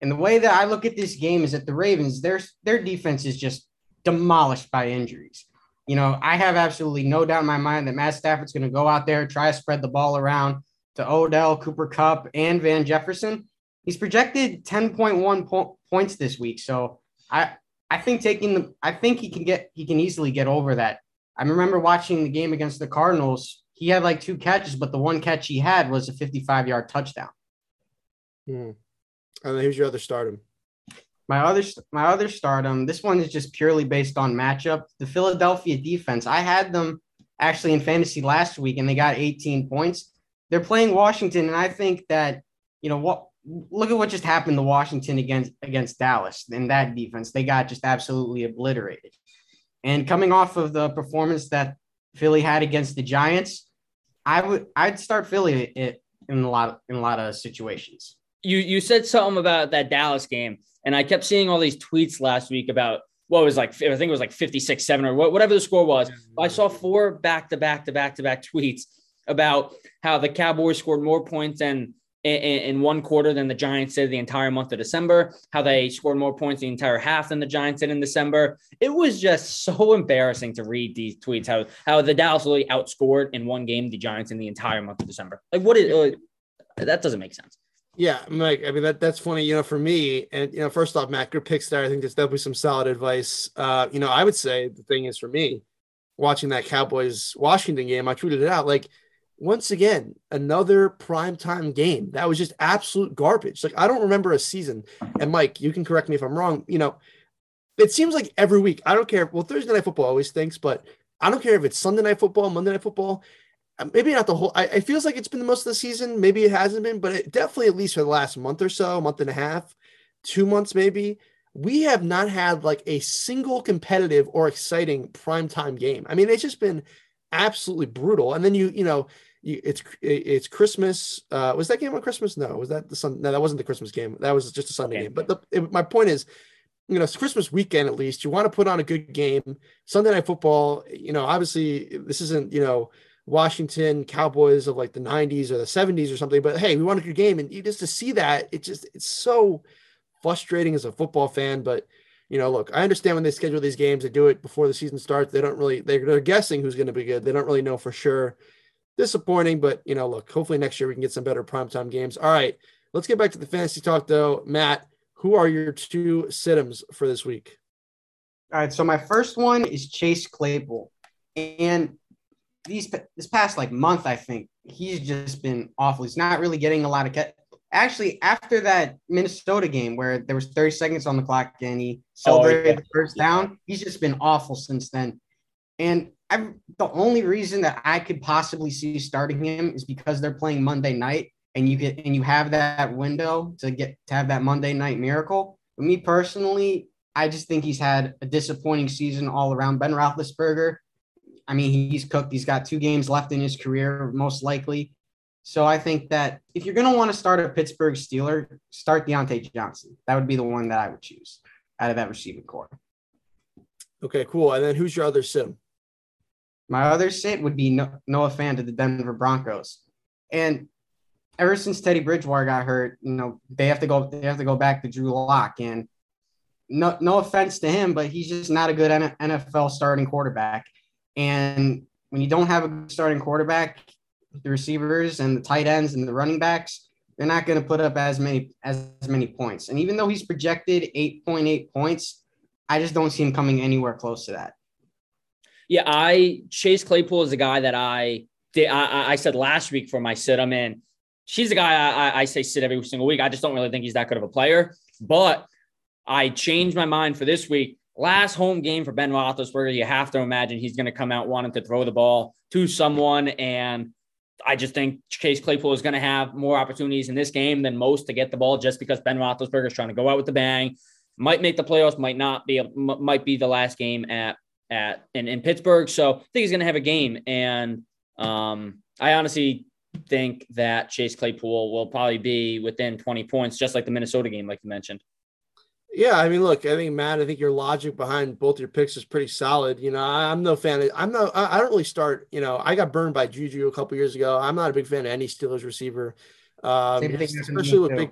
Speaker 7: And the way that I look at this game is that the Ravens, their their defense is just demolished by injuries. You know, I have absolutely no doubt in my mind that Matt Stafford's going to go out there, try to spread the ball around to Odell, Cooper Kupp, and Van Jefferson. He's projected 10.1 po- points this week. So I I think taking the I think he can get he can easily get over that. I remember watching the game against the Cardinals. He had like two catches, but the one catch he had was a 55 yard touchdown.
Speaker 5: Hmm. And who's your other stardom?
Speaker 7: My other my other stardom. This one is just purely based on matchup. The Philadelphia defense. I had them actually in fantasy last week, and they got 18 points. They're playing Washington, and I think that you know what. Look at what just happened to Washington against against Dallas in that defense. They got just absolutely obliterated. And coming off of the performance that Philly had against the Giants, I would I'd start Philly in a lot in a lot of situations.
Speaker 6: You you said something about that Dallas game, and I kept seeing all these tweets last week about what was like I think it was like 56 7 or whatever the score was. I saw four back to back to back to back tweets about how the Cowboys scored more points than in, in, one quarter than the Giants did the entire month of December, how they scored more points the entire half than the Giants did in December. It was just so embarrassing to read these tweets, how, how the Dallas really outscored in one game the Giants in the entire month of December. Like, what is uh, that doesn't make sense.
Speaker 5: Yeah, Mike. I mean that that's funny. You know, for me, and you know, first off, Matt, good picks there. I think there's definitely some solid advice. Uh, you know, I would say the thing is for me, watching that Cowboys Washington game, I tweeted it out like once again, another primetime game. That was just absolute garbage. Like, I don't remember a season. And Mike, you can correct me if I'm wrong. You know, it seems like every week, I don't care. Well, Thursday night football always thinks, but I don't care if it's Sunday night football, Monday night football. Uh, maybe not the whole. I, it feels like it's been the most of the season. Maybe it hasn't been, but it definitely at least for the last month or so, month and a half, two months maybe. We have not had like a single competitive or exciting primetime game. I mean, it's just been absolutely brutal. And then you, you know, it's it's Christmas. Uh, was that game on Christmas? No, was that the Sun? No, that wasn't the Christmas game. That was just a Sunday okay. game. But the, it, my point is, you know, it's Christmas weekend at least. You want to put on a good game. Sunday night football. You know, obviously this isn't you know Washington Cowboys of like the '90s or the '70s or something. But hey, we want a good game, and you just to see that it just it's so frustrating as a football fan. But you know, look, I understand when they schedule these games, they do it before the season starts. They don't really they're, they're guessing who's going to be good. They don't really know for sure disappointing, but you know, look, hopefully next year we can get some better primetime games. All right, let's get back to the fantasy talk though. Matt, who are your two situms for this week?
Speaker 7: All right, so my first one is Chase Claypool, and these this past like month, I think he's just been awful. He's not really getting a lot of cat. Actually, after that Minnesota game where there was 30 seconds on the clock and he oh, celebrated oh, yeah. the first down, he's just been awful since then. And I the only reason that I could possibly see starting him is because they're playing Monday night and you get and you have that window to get to have that Monday night miracle. But me personally, I just think he's had a disappointing season all around. Ben Roethlisberger, I mean, he's cooked. He's got two games left in his career, most likely. So I think that if you're going to want to start a Pittsburgh Steeler, start Diontae Johnson. That would be the one that I would choose out of that receiving core.
Speaker 5: Okay, cool. And then who's your other sim?
Speaker 7: My other sit would be Noah Fant to the Denver Broncos. And ever since Teddy Bridgewater got hurt, you know, they have to go they have to go back to Drew Lock. And no no offense to him, but he's just not a good NFL starting quarterback. And when you don't have a starting quarterback, the receivers and the tight ends and the running backs, they're not going to put up as many as many points. And even though he's projected 8.8 points, I just don't see him coming anywhere close to that.
Speaker 6: Yeah, I Chase Claypool is a guy that I did. I, I said last week for my sit. I'm in. She's a guy I, I say sit every single week. I just don't really think he's that good of a player. But I changed my mind for this week. Last home game for Ben Roethlisberger. You have to imagine he's going to come out wanting to throw the ball to someone, and I just think Chase Claypool is going to have more opportunities in this game than most to get the ball, just because Ben Roethlisberger is trying to go out with the bang. Might make the playoffs, might not be. Might be the last game at at in, in Pittsburgh. So I think he's going to have a game. And um, I honestly think that Chase Claypool will probably be within 20 points, just like the Minnesota game, like you mentioned.
Speaker 5: Yeah, I mean, look, I think Matt, I think your logic behind both your picks is pretty solid. You know, I, am no fan. Of, I'm no, I, I, don't really start. You know, I got burned by Juju a couple years ago. I'm not a big fan of any Steelers receiver, um, especially with big,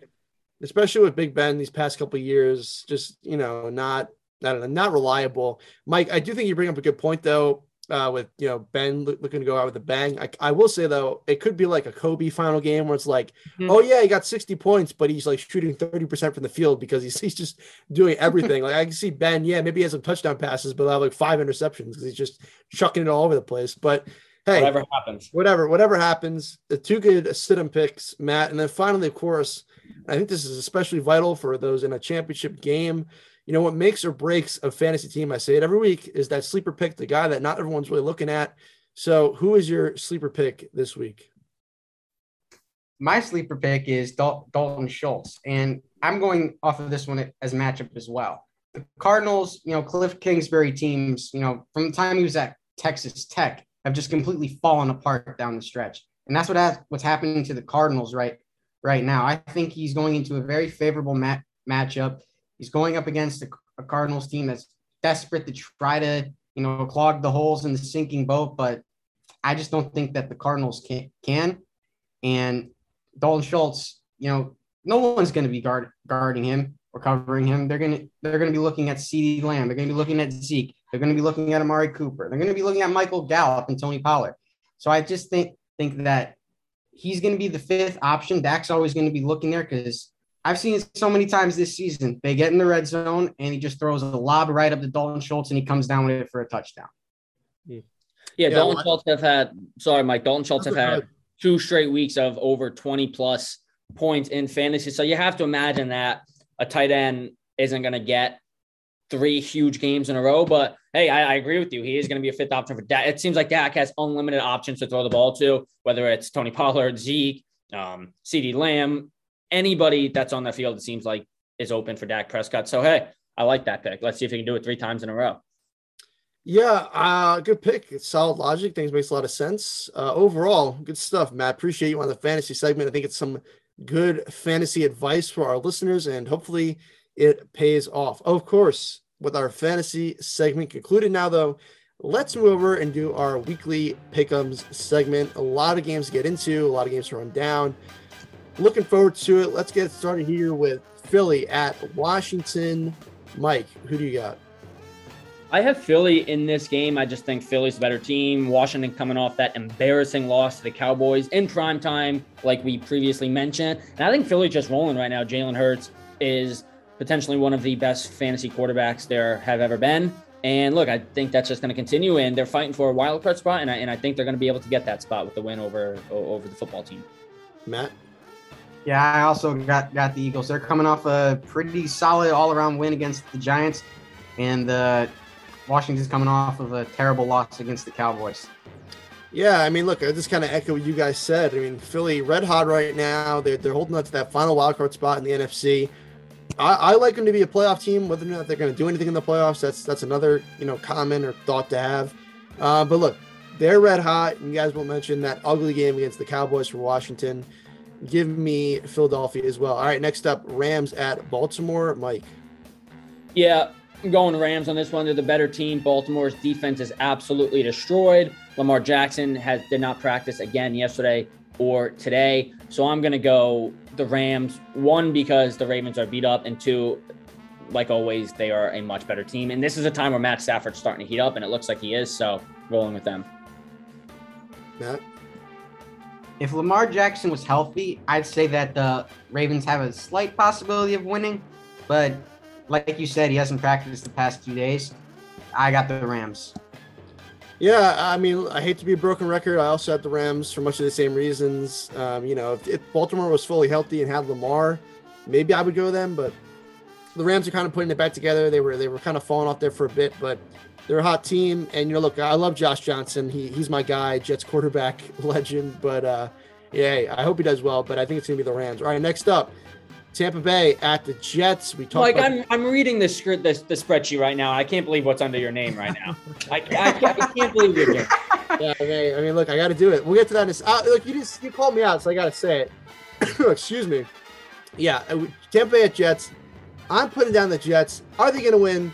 Speaker 5: especially with Big Ben these past couple years. Just you know, not I don't know, not reliable. Mike, I do think you bring up a good point though uh, with you know Ben looking to go out with a bang. I, I, will say though, it could be like a Kobe final game where it's like, mm-hmm. oh yeah, he got 60 points, but he's like shooting 30% from the field because he's, he's just doing everything. like I can see Ben, yeah, maybe he has some touchdown passes, but I have like five interceptions because he's just chucking it all over the place. But hey,
Speaker 6: whatever happens,
Speaker 5: whatever, whatever happens, the two good sit and picks, Matt, and then finally, of course, I think this is especially vital for those in a championship game you know what makes or breaks a fantasy team i say it every week is that sleeper pick the guy that not everyone's really looking at. So who is your sleeper pick this week?
Speaker 7: My sleeper pick is Dal- dalton schultz and i'm going off of this one as matchup as well. The cardinals you know cliff kingsbury teams you know from the time he was at texas tech have just completely fallen apart down the stretch. And that's what has, what's happening to the cardinals right right now. I think he's going into a very favorable mat- matchup He's going up against a, a Cardinals team that's desperate to try to, you know, clog the holes in the sinking boat. But I just don't think that the Cardinals can. can. And Dalton Schultz, you know, no one's going to be guard, guarding him or covering him. They're going to they're going to be looking at CeeDee Lamb. They're going to be looking at Zeke. They're going to be looking at Amari Cooper. They're going to be looking at Michael Gallup and Tony Pollard. So I just think think that he's going to be the fifth option. Dak's always going to be looking there because I've seen it so many times this season. They get in the red zone and he just throws a lob right up to Dalton Schultz and he comes down with it for a touchdown.
Speaker 6: Yeah, yeah Dalton Schultz have had sorry, Mike. Dalton Schultz have had two straight weeks of over 20 plus points in fantasy. So you have to imagine that a tight end isn't going to get three huge games in a row. But hey, I, I agree with you. He is going to be a fifth option for Dak. It seems like Dak has unlimited options to throw the ball to, whether it's Tony Pollard, Zeke, um, CeeDee Lamb, anybody that's on the field, it seems like is open for Dak Prescott. So, hey, I like that pick. Let's see if he can do it three times in a row.
Speaker 5: Yeah, uh, good pick. It's solid logic. Things makes a lot of sense. Uh, overall, good stuff, Matt. Appreciate you on the fantasy segment. I think it's some good fantasy advice for our listeners, and hopefully it pays off. Of course, with our fantasy segment concluded now, though, let's move over and do our weekly pickums segment. A lot of games to get into, a lot of games to run down looking forward to it. Let's get started here with Philly at Washington. Mike, who do you got?
Speaker 6: I have Philly in this game. I just think Philly's a better team. Washington coming off that embarrassing loss to the Cowboys in prime time, like we previously mentioned. And I think Philly just rolling right now. Jalen Hurts is potentially one of the best fantasy quarterbacks there have ever been. And look, I think that's just going to continue, and they're fighting for a wild card spot, and I, and I think they're going to be able to get that spot with the win over over the football team.
Speaker 5: Matt.
Speaker 7: Yeah, I also got got the Eagles. They're coming off a pretty solid all around win against the Giants, and uh, Washington's coming off of a terrible loss against the Cowboys.
Speaker 5: Yeah, I mean, look, I just kind of echo what you guys said. I mean, Philly red hot right now. They're, they're holding on to that final wildcard spot in the NFC. I, I, like them to be a playoff team. Whether or not they're going to do anything in the playoffs, that's that's another you know comment or thought to have. Uh, but look, they're red hot. And You guys will mention that ugly game against the Cowboys for Washington give me Philadelphia as well. All right, next up, Rams at Baltimore. Mike.
Speaker 6: Yeah, I'm going Rams on this one. They're the better team. Baltimore's defense is absolutely destroyed. Lamar Jackson has did not practice again yesterday or today. So I'm going to go the Rams. One, because the Ravens are beat up, and two, like always, they are a much better team. And this is a time where Matt Stafford's starting to heat up, and it looks like he is. So rolling with them.
Speaker 5: Matt?
Speaker 7: If Lamar Jackson was healthy, I'd say that the Ravens have a slight possibility of winning. But like you said, he hasn't practiced the past two days. I got the Rams.
Speaker 5: Yeah, I mean, I hate to be a broken record. I also had the Rams for much of the same reasons. Um, you know, if, if, Baltimore was fully healthy and had Lamar, maybe I would go them. But the Rams are kind of putting it back together. They were they were kind of falling off there for a bit, but they're a hot team. And you know, look, I love Josh Johnson. He, he's my guy, Jets quarterback legend. But uh, yeah, I hope he does well. But I think it's gonna be the Rams. All right, next up, Tampa Bay at the Jets. We talk.
Speaker 6: Like about- I'm, I'm reading the script, the, the spreadsheet right now. I can't believe what's under your name right now. I, I, I, can't believe you're doing.
Speaker 5: Yeah, I mean, I mean, look, I got to do it. We'll get to that. In a, uh, look, you just you called me out, so I got to say it. Excuse me. Yeah, uh, Tampa Bay at Jets. I'm putting down the Jets. Are they going to win?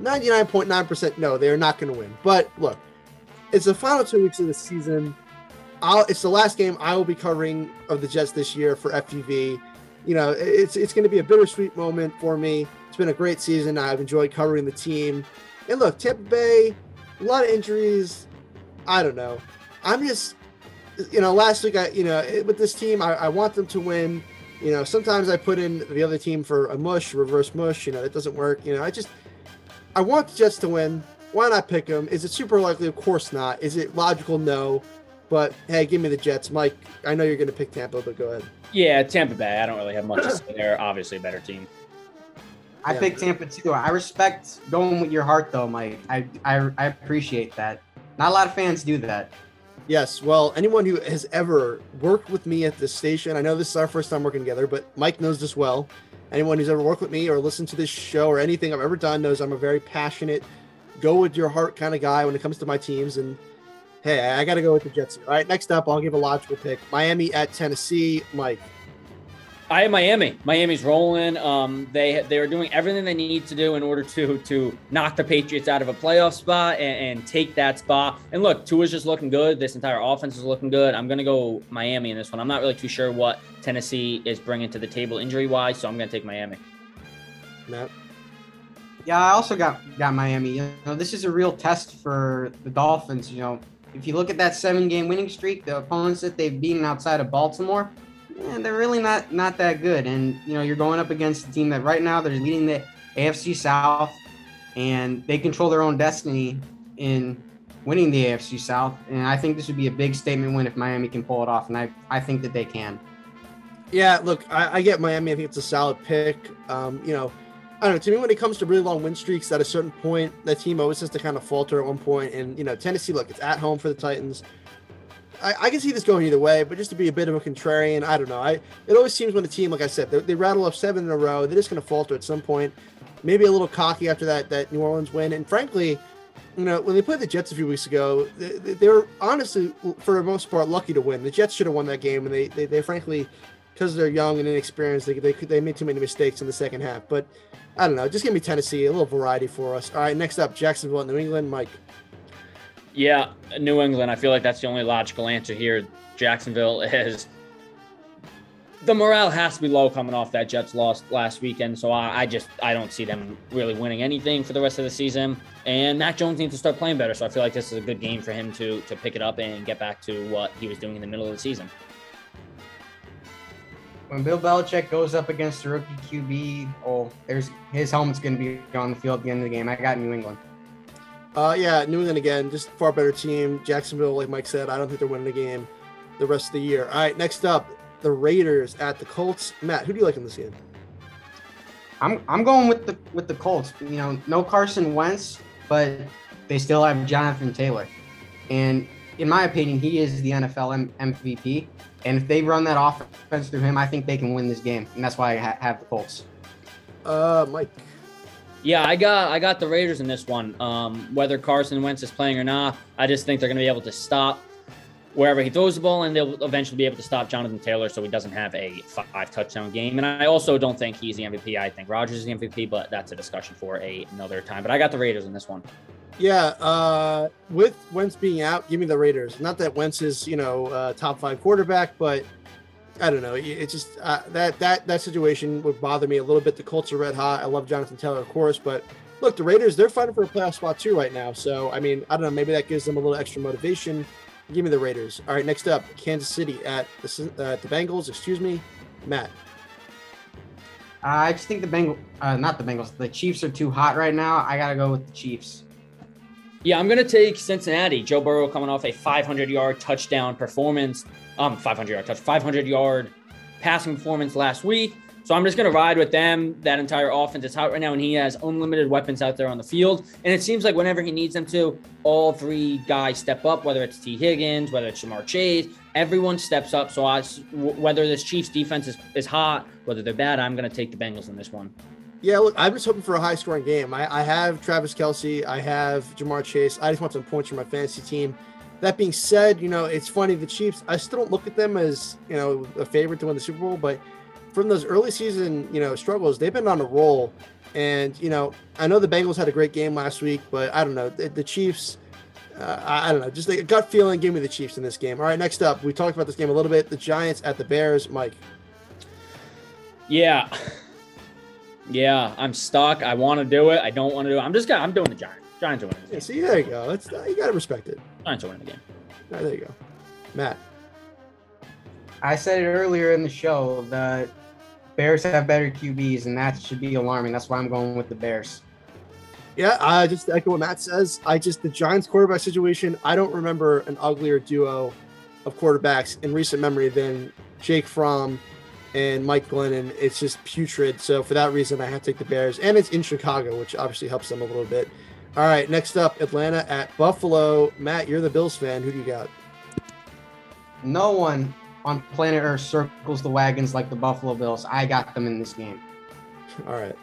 Speaker 5: 99.9% no, they are not going to win. But look, it's the final two weeks of the season. I'll, it's the last game I will be covering of the Jets this year for FUV. You know, it's it's going to be a bittersweet moment for me. It's been a great season. I've enjoyed covering the team. And look, Tampa Bay, a lot of injuries. I don't know. I'm just, you know, last week I, you know, with this team, I, I want them to win. You know, sometimes I put in the other team for a mush, reverse mush. You know, that doesn't work. You know, I just, I want the Jets to win. Why not pick them? Is it super likely? Of course not. Is it logical? No. But hey, give me the Jets, Mike. I know you're going to pick Tampa, but go ahead.
Speaker 6: Yeah, Tampa Bay. I don't really have much to say. They're obviously a better team.
Speaker 7: I
Speaker 5: Yeah.
Speaker 7: picked Tampa too. I respect going with your heart, though, Mike. I, I I appreciate that. Not a lot of fans do that.
Speaker 5: Yes. Well, anyone who has ever worked with me at this station, I know this is our first time working together, but Mike knows this well. Anyone who's ever worked with me or listened to this show or anything I've ever done knows I'm a very passionate, go with your heart kind of guy when it comes to my teams. And hey, I got to go with the Jets. All right. Next up, I'll give a logical pick Miami at Tennessee. Mike.
Speaker 6: I have Miami. Miami's rolling. Um, they they are doing everything they need to do in order to to knock the Patriots out of a playoff spot and, and take that spot. And look, Tua's just looking good. This entire offense is looking good. I'm gonna go Miami in this one. I'm not really too sure what Tennessee is bringing to the table injury wise, so I'm gonna take Miami.
Speaker 5: Matt.
Speaker 7: Yeah, I also got got Miami. You know, this is a real test for the Dolphins. You know, if you look at that seven game winning streak, the opponents that they've beaten outside of Baltimore, eh, they're really not not that good. And you know, you're going up against a team that right now they're leading the AFC South, and they control their own destiny in winning the AFC South. And I think this would be a big statement win if Miami can pull it off. And I I think that they can.
Speaker 5: Yeah, look, I, I get Miami. I think it's a solid pick. Um, you know, I don't know. To me, when it comes to really long win streaks, at a certain point, that team always has to kind of falter at one point. And you know, Tennessee, look, it's at home for the Titans. I, I can see this going either way, but just to be a bit of a contrarian, I don't know. I it always seems when a team, like I said, they, they rattle off seven in a row, they're just going to falter at some point. Maybe a little cocky after that that New Orleans win. And frankly, you know, when they played the Jets a few weeks ago, they, they- they were honestly, for the most part, lucky to win. The Jets should have won that game, and they they, they frankly because they're young and inexperienced, they, they they made too many mistakes in the second half. But I don't know. Just give me Tennessee, a little variety for us. All right, next up, Jacksonville, New England. Mike.
Speaker 6: Yeah, New England. I feel like that's the only logical answer here. Jacksonville is the morale has to be low coming off that Jets loss last weekend. So I, I just I don't see them really winning anything for the rest of the season. And Mac Jones needs to start playing better. So I feel like this is a good game for him to to pick it up and get back to what he was doing in the middle of the season.
Speaker 7: when Bill Belichick goes up against a rookie QB, oh, there's his helmet's going to be on the field at the end of the game. I got New England.
Speaker 5: Uh, yeah, New England again, just far better team. Jacksonville, like Mike said, I don't think they're winning the game the rest of the year. All right, next up, the Raiders at the Colts. Matt, who do you like in this game?
Speaker 7: I'm I'm going with the with the Colts. You know, no Carson Wentz, but they still have Jonathan Taylor, and in my opinion, he is the NFL M- MVP. And if they run that offense through him, I think they can win this game, and that's why I ha- have the Colts.
Speaker 5: Uh, Mike.
Speaker 6: Yeah, I got I got the Raiders in this one. Um, whether Carson Wentz is playing or not, I just think they're going to be able to stop wherever he throws the ball, and they'll eventually be able to stop Jonathan Taylor so he doesn't have a five touchdown game. And I also don't think he's the MVP. I think Rodgers is the MVP, but that's a discussion for a, another time. But I got the Raiders in this one.
Speaker 5: Yeah, uh, with Wentz being out, give me the Raiders. Not that Wentz is, you know, uh, top five quarterback, but I don't know. It- It's just uh, that that that situation would bother me a little bit. The Colts are red hot. I love Jonathan Taylor, of course, but look, the Raiders they're fighting for a playoff spot too right now. So I mean, I don't know. Maybe that gives them a little extra motivation. Give me the Raiders. All right, next up, Kansas City at the uh, the Bengals. Excuse me, Matt.
Speaker 7: I just think the Bengal, uh, not the Bengals, the Chiefs are too hot right now. I gotta go with the Chiefs.
Speaker 6: Yeah, I'm going to take Cincinnati. Joe Burrow coming off a 500 yard touchdown performance, um, 500 yard touch, 500 yard passing performance last week. So I'm just going to ride with them. That entire offense is hot right now, and he has unlimited weapons out there on the field. And it seems like whenever he needs them to, all three guys step up. Whether it's Tee Higgins, whether it's Ja'Marr Chase, everyone steps up. So I, whether this Chiefs defense is, is hot, whether they're bad, I'm going to take the Bengals in this one.
Speaker 5: Yeah, look, I'm just hoping for a high scoring game. I, I have Travis Kelce, I have Ja'Marr Chase. I just want some points for my fantasy team. That being said, you know, it's funny, the Chiefs, I still don't look at them as, you know, a favorite to win the Super Bowl, but from those early season, you know, struggles, they've been on a roll. And you know, I know the Bengals had a great game last week, but I don't know the, the Chiefs. Uh, I, I don't know, just a gut feeling. Give me the Chiefs in this game. All right, next up, we talked about this game a little bit. The Giants at the Bears. Mike.
Speaker 6: Yeah. Yeah, I'm stuck. I want to do it. I don't want to do it. I'm just gonna. I'm doing the Giants. Giants are winning.
Speaker 5: Yeah, see, there you go. That's you gotta respect it.
Speaker 6: Giants are winning the game.
Speaker 5: All right, there you go, Matt.
Speaker 7: I said it earlier in the show. that Bears have better QBs, and that should be alarming. That's why I'm going with the Bears.
Speaker 5: Yeah, I just echo what Matt says. I just the Giants quarterback situation. I don't remember an uglier duo of quarterbacks in recent memory than Jake Fromm and Mike Glennon. It's just putrid. So for that reason, I have to take the Bears, and it's in Chicago, which obviously helps them a little bit. All right, next up, Atlanta at Buffalo. Matt, you're the Bills fan. Who do you got?
Speaker 7: No one on planet Earth circles the wagons like the Buffalo Bills. I got them in this game.
Speaker 5: All right.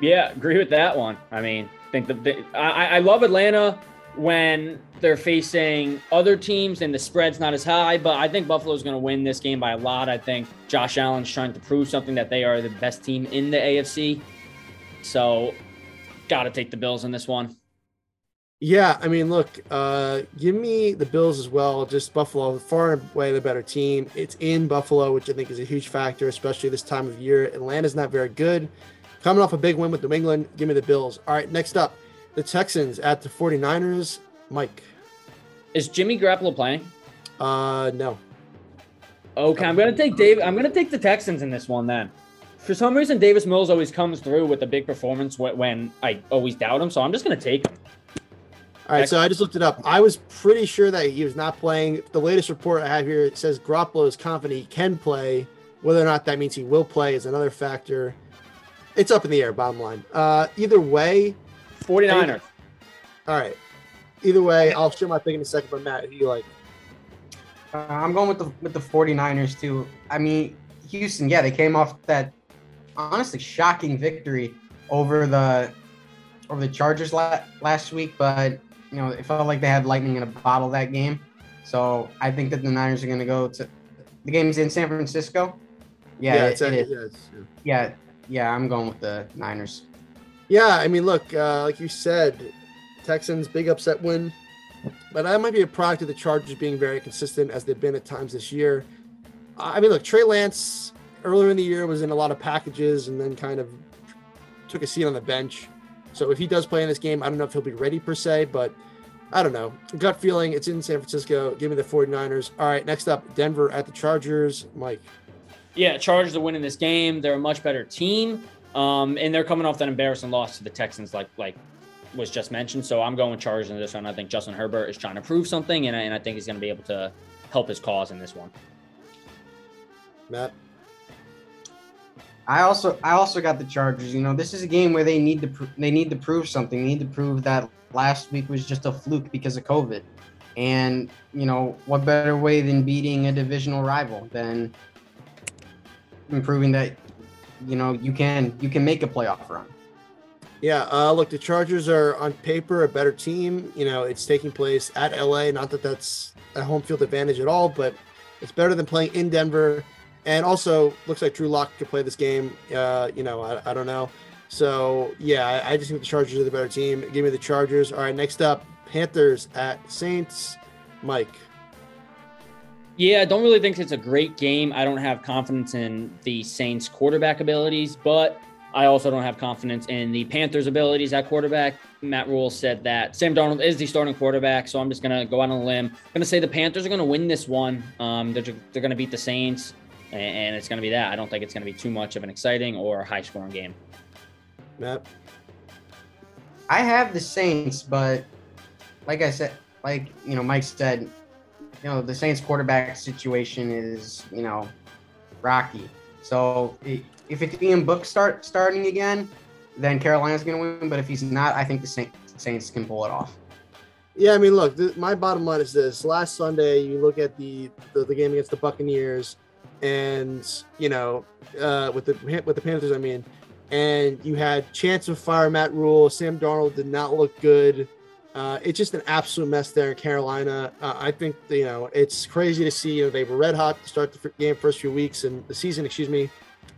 Speaker 6: Yeah, agree with that one. I mean, I think the, the I, I love Atlanta when they're facing other teams and the spread's not as high, but I think Buffalo's going to win this game by a lot. I think Josh Allen's trying to prove something that they are the best team in the AFC. So, got to take the Bills in this one.
Speaker 5: Yeah, I mean, look, uh, give me the Bills as well. Just Buffalo, far and away the better team. It's in Buffalo, which I think is a huge factor, especially this time of year. Atlanta's not very good. Coming off a big win with New England, give me the Bills. All right, next up, the Texans at the 49ers. Mike.
Speaker 6: Is Jimmy Garoppolo playing?
Speaker 5: Uh, no.
Speaker 6: Okay, I'm gonna take Dave. I'm gonna take the Texans in this one then. For some reason, Davis Mills always comes through with a big performance when I always doubt him, so I'm just gonna take him.
Speaker 5: All right, so I just looked it up. I was pretty sure that he was not playing. The latest report I have here it says Garoppolo is confident he can play. Whether or not that means he will play is another factor. It's up in the air. Bottom line. Uh, either way,
Speaker 6: 49ers.
Speaker 5: All right. Either way, I'll share my pick in a second. But Matt, who do you like?
Speaker 7: Uh, I'm going with the with the 49ers too. I mean, Houston, yeah, they came off that honestly shocking victory over the over the Chargers la- last week, but you know, it felt like they had lightning in a bottle that game. So I think that the Niners are going to go to the game's in San Francisco. Yeah,
Speaker 5: yeah,
Speaker 7: it,
Speaker 5: it's,
Speaker 7: it
Speaker 5: a,
Speaker 7: is.
Speaker 5: yeah, it's- yeah.
Speaker 7: yeah, yeah. I'm going with the Niners.
Speaker 5: Yeah, I mean, look, uh, like you said, Texans big upset win, but that might be a product of the Chargers being very consistent as they've been at times this year. I mean, look, Trey Lance earlier in the year was in a lot of packages and then kind of took a seat on the bench. So if he does play in this game, I don't know if he'll be ready per se, but I don't know. Gut feeling, it's in San Francisco. Give me the 49ers. All right, next up, Denver at the Chargers. Mike.
Speaker 6: Yeah, Chargers are winning this game. They're a much better team, um, and they're coming off that embarrassing loss to the Texans, like like was just mentioned. So I'm going Chargers in this one. I think Justin Herbert is trying to prove something, and I, and I think he's going to be able to help his cause in this one.
Speaker 5: Matt.
Speaker 7: I also I also got the Chargers. You know, this is a game where they need to pr- they need to prove something. They need to prove that last week was just a fluke because of COVID. And you know, what better way than beating a divisional rival than improving that you know you can you can make a playoff run.
Speaker 5: Yeah, uh, look, the Chargers are on paper a better team. You know, it's taking place at LA. Not that that's a home field advantage at all, but it's better than playing in Denver. And also, looks like Drew Lock could play this game. Uh, you know, I, I don't know. So, yeah, I, I just think the Chargers are the better team. Give me the Chargers. All right, next up, Panthers at Saints. Mike.
Speaker 6: Yeah, I don't really think it's a great game. I don't have confidence in the Saints' quarterback abilities, but I also don't have confidence in the Panthers' abilities at quarterback. Matt Rhule said that Sam Darnold is the starting quarterback, so I'm just gonna go out on a limb. I'm gonna say the Panthers are gonna win this one. Um, they're, they're gonna beat the Saints, and, and it's gonna be that. I don't think it's gonna be too much of an exciting or high-scoring game.
Speaker 5: Matt.
Speaker 7: I have the Saints, but like I said, like you know, Mike said, you know, the Saints quarterback situation is you know rocky. So if it's Ian Book start starting again, then Carolina's going to win. But if he's not, I think the Saints, Saints can pull it off.
Speaker 5: Yeah, I mean, look, th- my bottom line is this: last Sunday, you look at the the, the game against the Buccaneers, and you know, uh, with the with the Panthers, I mean, and you had chance of fire Matt Rhule. Sam Darnold did not look good. Uh, it's just an absolute mess there in Carolina. Uh, I think you know it's crazy to see. You know, they were red hot to start the game first few weeks and the season, excuse me,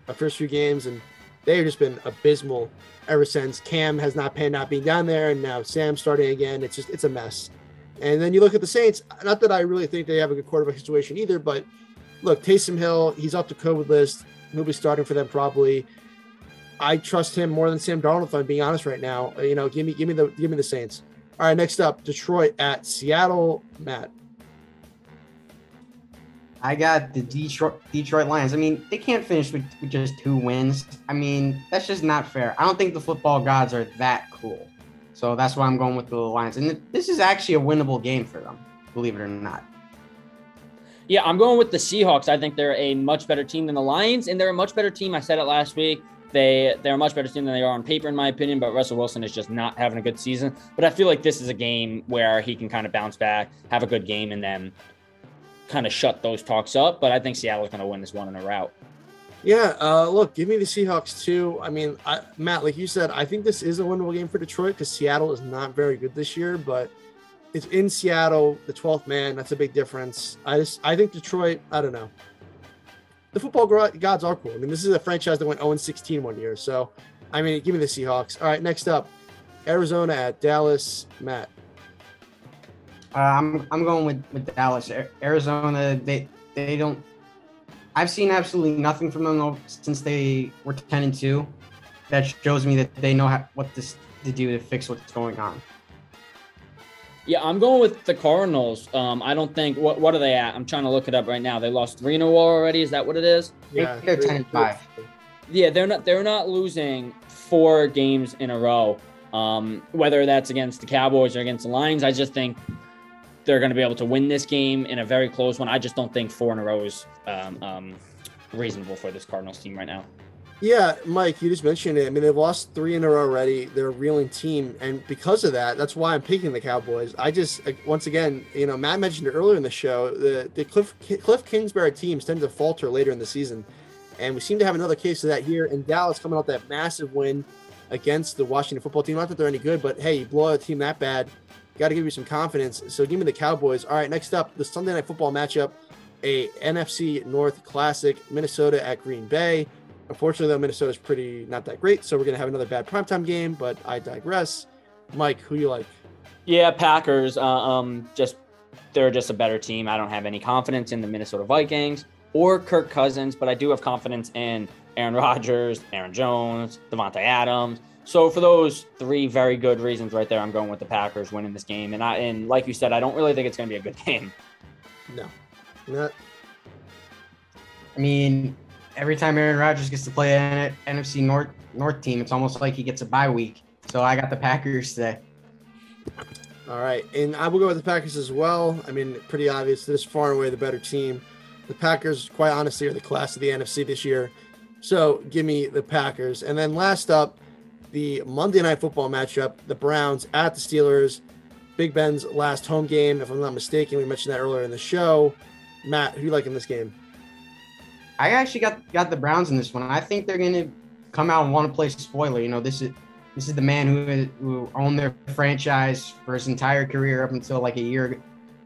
Speaker 5: our first few games, and they've just been abysmal ever since. Cam has not panned out being down there, and now Sam's starting again. It's just it's a mess. And then you look at the Saints. Not that I really think they have a good quarterback situation either, but look, Taysom Hill, he's off the COVID list. He'll be starting for them probably. I trust him more than Sam Darnold. If I'm being honest right now, you know, give me give me the give me the Saints. All right, next up, Detroit at Seattle. Matt.
Speaker 7: I got the Detroit Detroit Lions. I mean, they can't finish with, with, just two wins. I mean, that's just not fair. I don't think the football gods are that cool. So that's why I'm going with the Lions. And this is actually a winnable game for them, believe it or not.
Speaker 6: Yeah, I'm going with the Seahawks. I think they're a much better team than the Lions, and they're a much better team. I said it last week. They they're a much better team than they are on paper, in my opinion. But Russell Wilson is just not having a good season. But I feel like this is a game where he can kind of bounce back, have a good game, and then kind of shut those talks up. But I think Seattle's going to win this one in a route.
Speaker 5: Yeah, uh, look, give me the Seahawks too. I mean, I, Matt, like you said, I think this is a winnable game for Detroit because Seattle is not very good this year, but it's in Seattle, the 12th man. That's a big difference. I just, I think Detroit, I don't know. The football gods are cool. I mean, this is a franchise that went 0 16 one year. So, I mean, give me the Seahawks. All right, next up, Arizona at Dallas. Matt.
Speaker 7: Uh, I'm I'm going with, with Dallas. Arizona, they they don't. I've seen absolutely nothing from them since they were ten and two. That shows me that they know how, what this to do to fix what's going on.
Speaker 6: Yeah, I'm going with the Cardinals. Um, I don't think what what are they at? I'm trying to look it up right now. They lost three in a row already. Is that what it is?
Speaker 7: Yeah, they're ten and five.
Speaker 6: Yeah, they're not they're not losing four games in a row. Um, whether that's against the Cowboys or against the Lions, I just think they're going to be able to win this game in a very close one. I just don't think four in a row is um, um, reasonable for this Cardinals team right now.
Speaker 5: Yeah, Mike, you just mentioned it. I mean, they've lost three in a row already. They're a reeling team, and because of that, that's why I'm picking the Cowboys. I just, once again, you know, Matt mentioned it earlier in the show. The the Cliff Cliff Kingsbury teams tend to falter later in the season, and we seem to have another case of that here in Dallas, coming out that massive win against the Washington football team. Not that they're any good, but hey, you blow a team that bad, got to give you some confidence. So give me the Cowboys. All right, next up, the Sunday night football matchup, a NFC North Classic, Minnesota at Green Bay. Unfortunately, though, Minnesota's pretty not that great, so we're gonna have another bad primetime game. But I digress. Mike, who you like?
Speaker 6: Yeah, Packers. Uh, um, just they're just a better team. I don't have any confidence in the Minnesota Vikings or Kirk Cousins, but I do have confidence in Aaron Rodgers, Aaron Jones, Davante Adams. So for those three very good reasons right there, I'm going with the Packers winning this game. And I and like you said, I don't really think it's going to be a good game.
Speaker 5: No, not.
Speaker 7: I mean, every time Aaron Rodgers gets to play an NFC North North team, it's almost like he gets a bye week. So I got the Packers today.
Speaker 5: All right, and I will go with the Packers as well. I mean, pretty obvious. This far and away the better team. The Packers, quite honestly, are the class of the NFC this year. So give me the Packers. And then last up, the Monday Night Football matchup: the Browns at the Steelers. Big Ben's last home game, if I'm not mistaken. We mentioned that earlier in the show. Matt, who you like in this game?
Speaker 7: I actually got got the Browns in this one. I think they're going to come out and want to play spoiler. You know, this is this is the man who who owned their franchise for his entire career up until like a year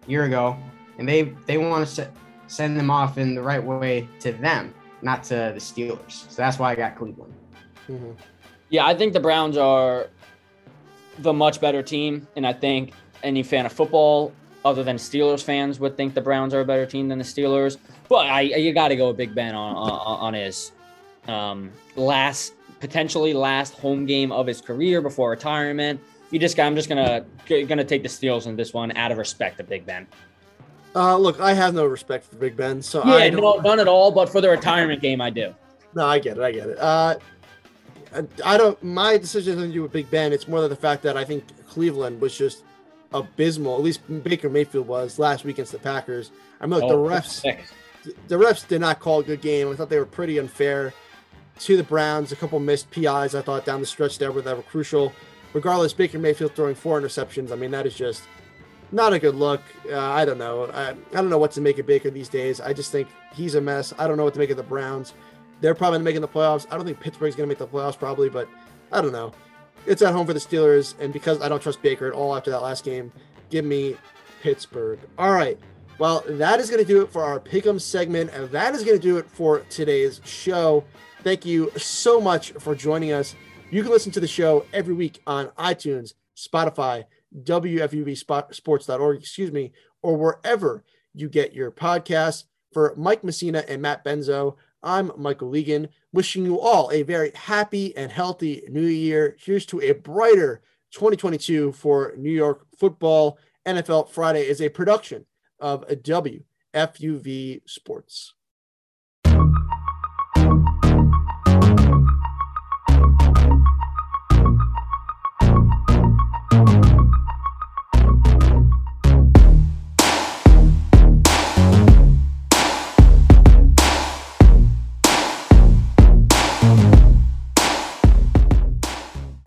Speaker 7: year ago, and they they want to send them off in the right way to them, not to the Steelers. So that's why I got Cleveland.
Speaker 6: Mm-hmm. Yeah, I think the Browns are the much better team, and I think any fan of football other than Steelers fans would think the Browns are a better team than the Steelers. But I, you got to go with Big Ben on on, on his um, last potentially last home game of his career before retirement. You just I'm just gonna gonna take the Steelers in this one out of respect to Big Ben.
Speaker 5: Uh, look, I have no respect for Big Ben, so
Speaker 6: yeah,
Speaker 5: I
Speaker 6: no, none at all. But for the retirement game, I do.
Speaker 5: No, I get it. I get it. Uh, I don't. My decision doesn't do with Big Ben. It's more than the fact that I think Cleveland was just abysmal. At least Baker Mayfield was last week against the Packers. I mean, oh, the refs, the refs did not call a good game. I thought they were pretty unfair to the Browns. A couple missed PIs I thought down the stretch there were that were crucial. Regardless, Baker Mayfield throwing four interceptions. I mean, that is just not a good look. Uh, I don't know. I, I don't know what to make of Baker these days. I just think he's a mess. I don't know what to make of the Browns. They're probably making the playoffs. I don't think Pittsburgh's going to make the playoffs probably, but I don't know it's at home for the Steelers, and because I don't trust Baker at all after that last game, give me Pittsburgh. All right. Well, that is going to do it for our pick'em segment, and that is going to do it for today's show. Thank you so much for joining us. You can listen to the show every week on iTunes, Spotify, WFUVsports.org, excuse me, or wherever you get your podcasts. For Mike Messina and Matt Benzo, I'm Michael Legan, wishing you all a very happy and healthy new year. Here's to a brighter 2022 for New York football. NFL Friday is a production of WFUV Sports.